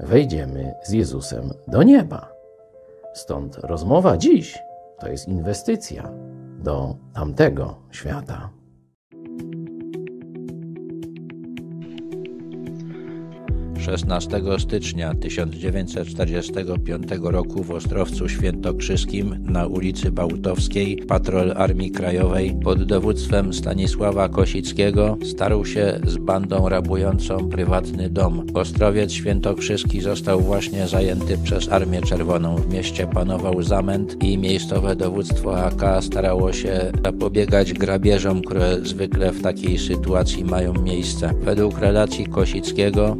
F: wejdziemy z Jezusem do nieba. Stąd rozmowa dziś to jest inwestycja do tamtego świata.
G: 16 stycznia 1945 roku w Ostrowcu Świętokrzyskim na ulicy Bałtowskiej patrol Armii Krajowej pod dowództwem Stanisława Kosickiego starł się z bandą rabującą prywatny dom. Ostrowiec Świętokrzyski został właśnie zajęty przez Armię Czerwoną. W mieście panował zamęt i miejscowe dowództwo AK starało się zapobiegać grabieżom, które zwykle w takiej sytuacji mają miejsce. Według relacji Kosickiego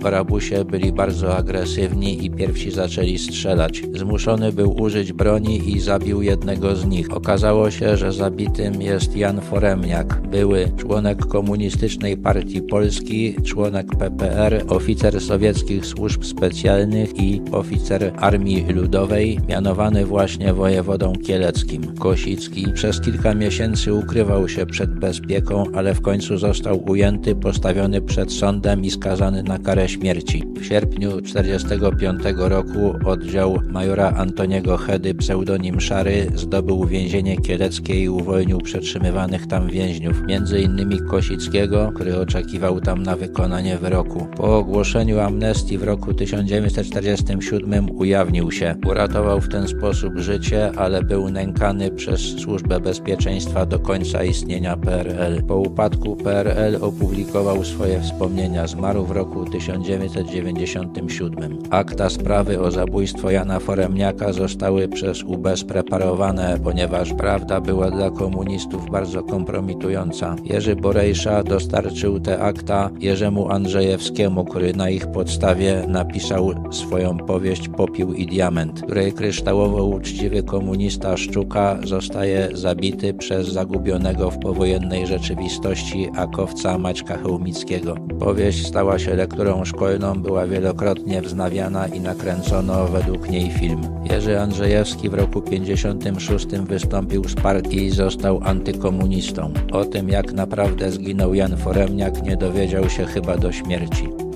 G: rabusie byli bardzo agresywni i pierwsi zaczęli strzelać. Zmuszony był użyć broni i zabił jednego z nich. Okazało się, że zabitym jest Jan Foremniak, były członek komunistycznej partii Polski, członek PPR, oficer sowieckich służb specjalnych i oficer Armii Ludowej, mianowany właśnie wojewodą kieleckim. Kosicki przez kilka miesięcy ukrywał się przed bezpieką, ale w końcu został ujęty, postawiony przed sądem i skazany na karę śmierci. W sierpniu 1945 roku oddział majora Antoniego Hedy, pseudonim Szary, zdobył więzienie kieleckie i uwolnił przetrzymywanych tam więźniów, innymi Kosickiego, który oczekiwał tam na wykonanie wyroku. Po ogłoszeniu amnestii w roku 1947 ujawnił się. Uratował w ten sposób życie, ale był nękany przez Służbę Bezpieczeństwa do końca istnienia PRL. Po upadku PRL opublikował swoje wspomnienia. Zmarł w roku 1990 1997. Akta sprawy o zabójstwo Jana Foremniaka zostały przez UB spreparowane, ponieważ prawda była dla komunistów bardzo kompromitująca. Jerzy Borejsza dostarczył te akta Jerzemu Andrzejewskiemu, który na ich podstawie napisał swoją powieść Popiół i Diament, której kryształowo uczciwy komunista Szczuka zostaje zabity przez zagubionego w powojennej rzeczywistości akowca Maćka Chełmickiego. Powieść stała się lekturą szkolną, była wielokrotnie wznawiana i nakręcono według niej film. Jerzy Andrzejewski w roku 56 wystąpił z partii i został antykomunistą. O tym, jak naprawdę zginął Jan Foremniak, nie dowiedział się chyba do śmierci.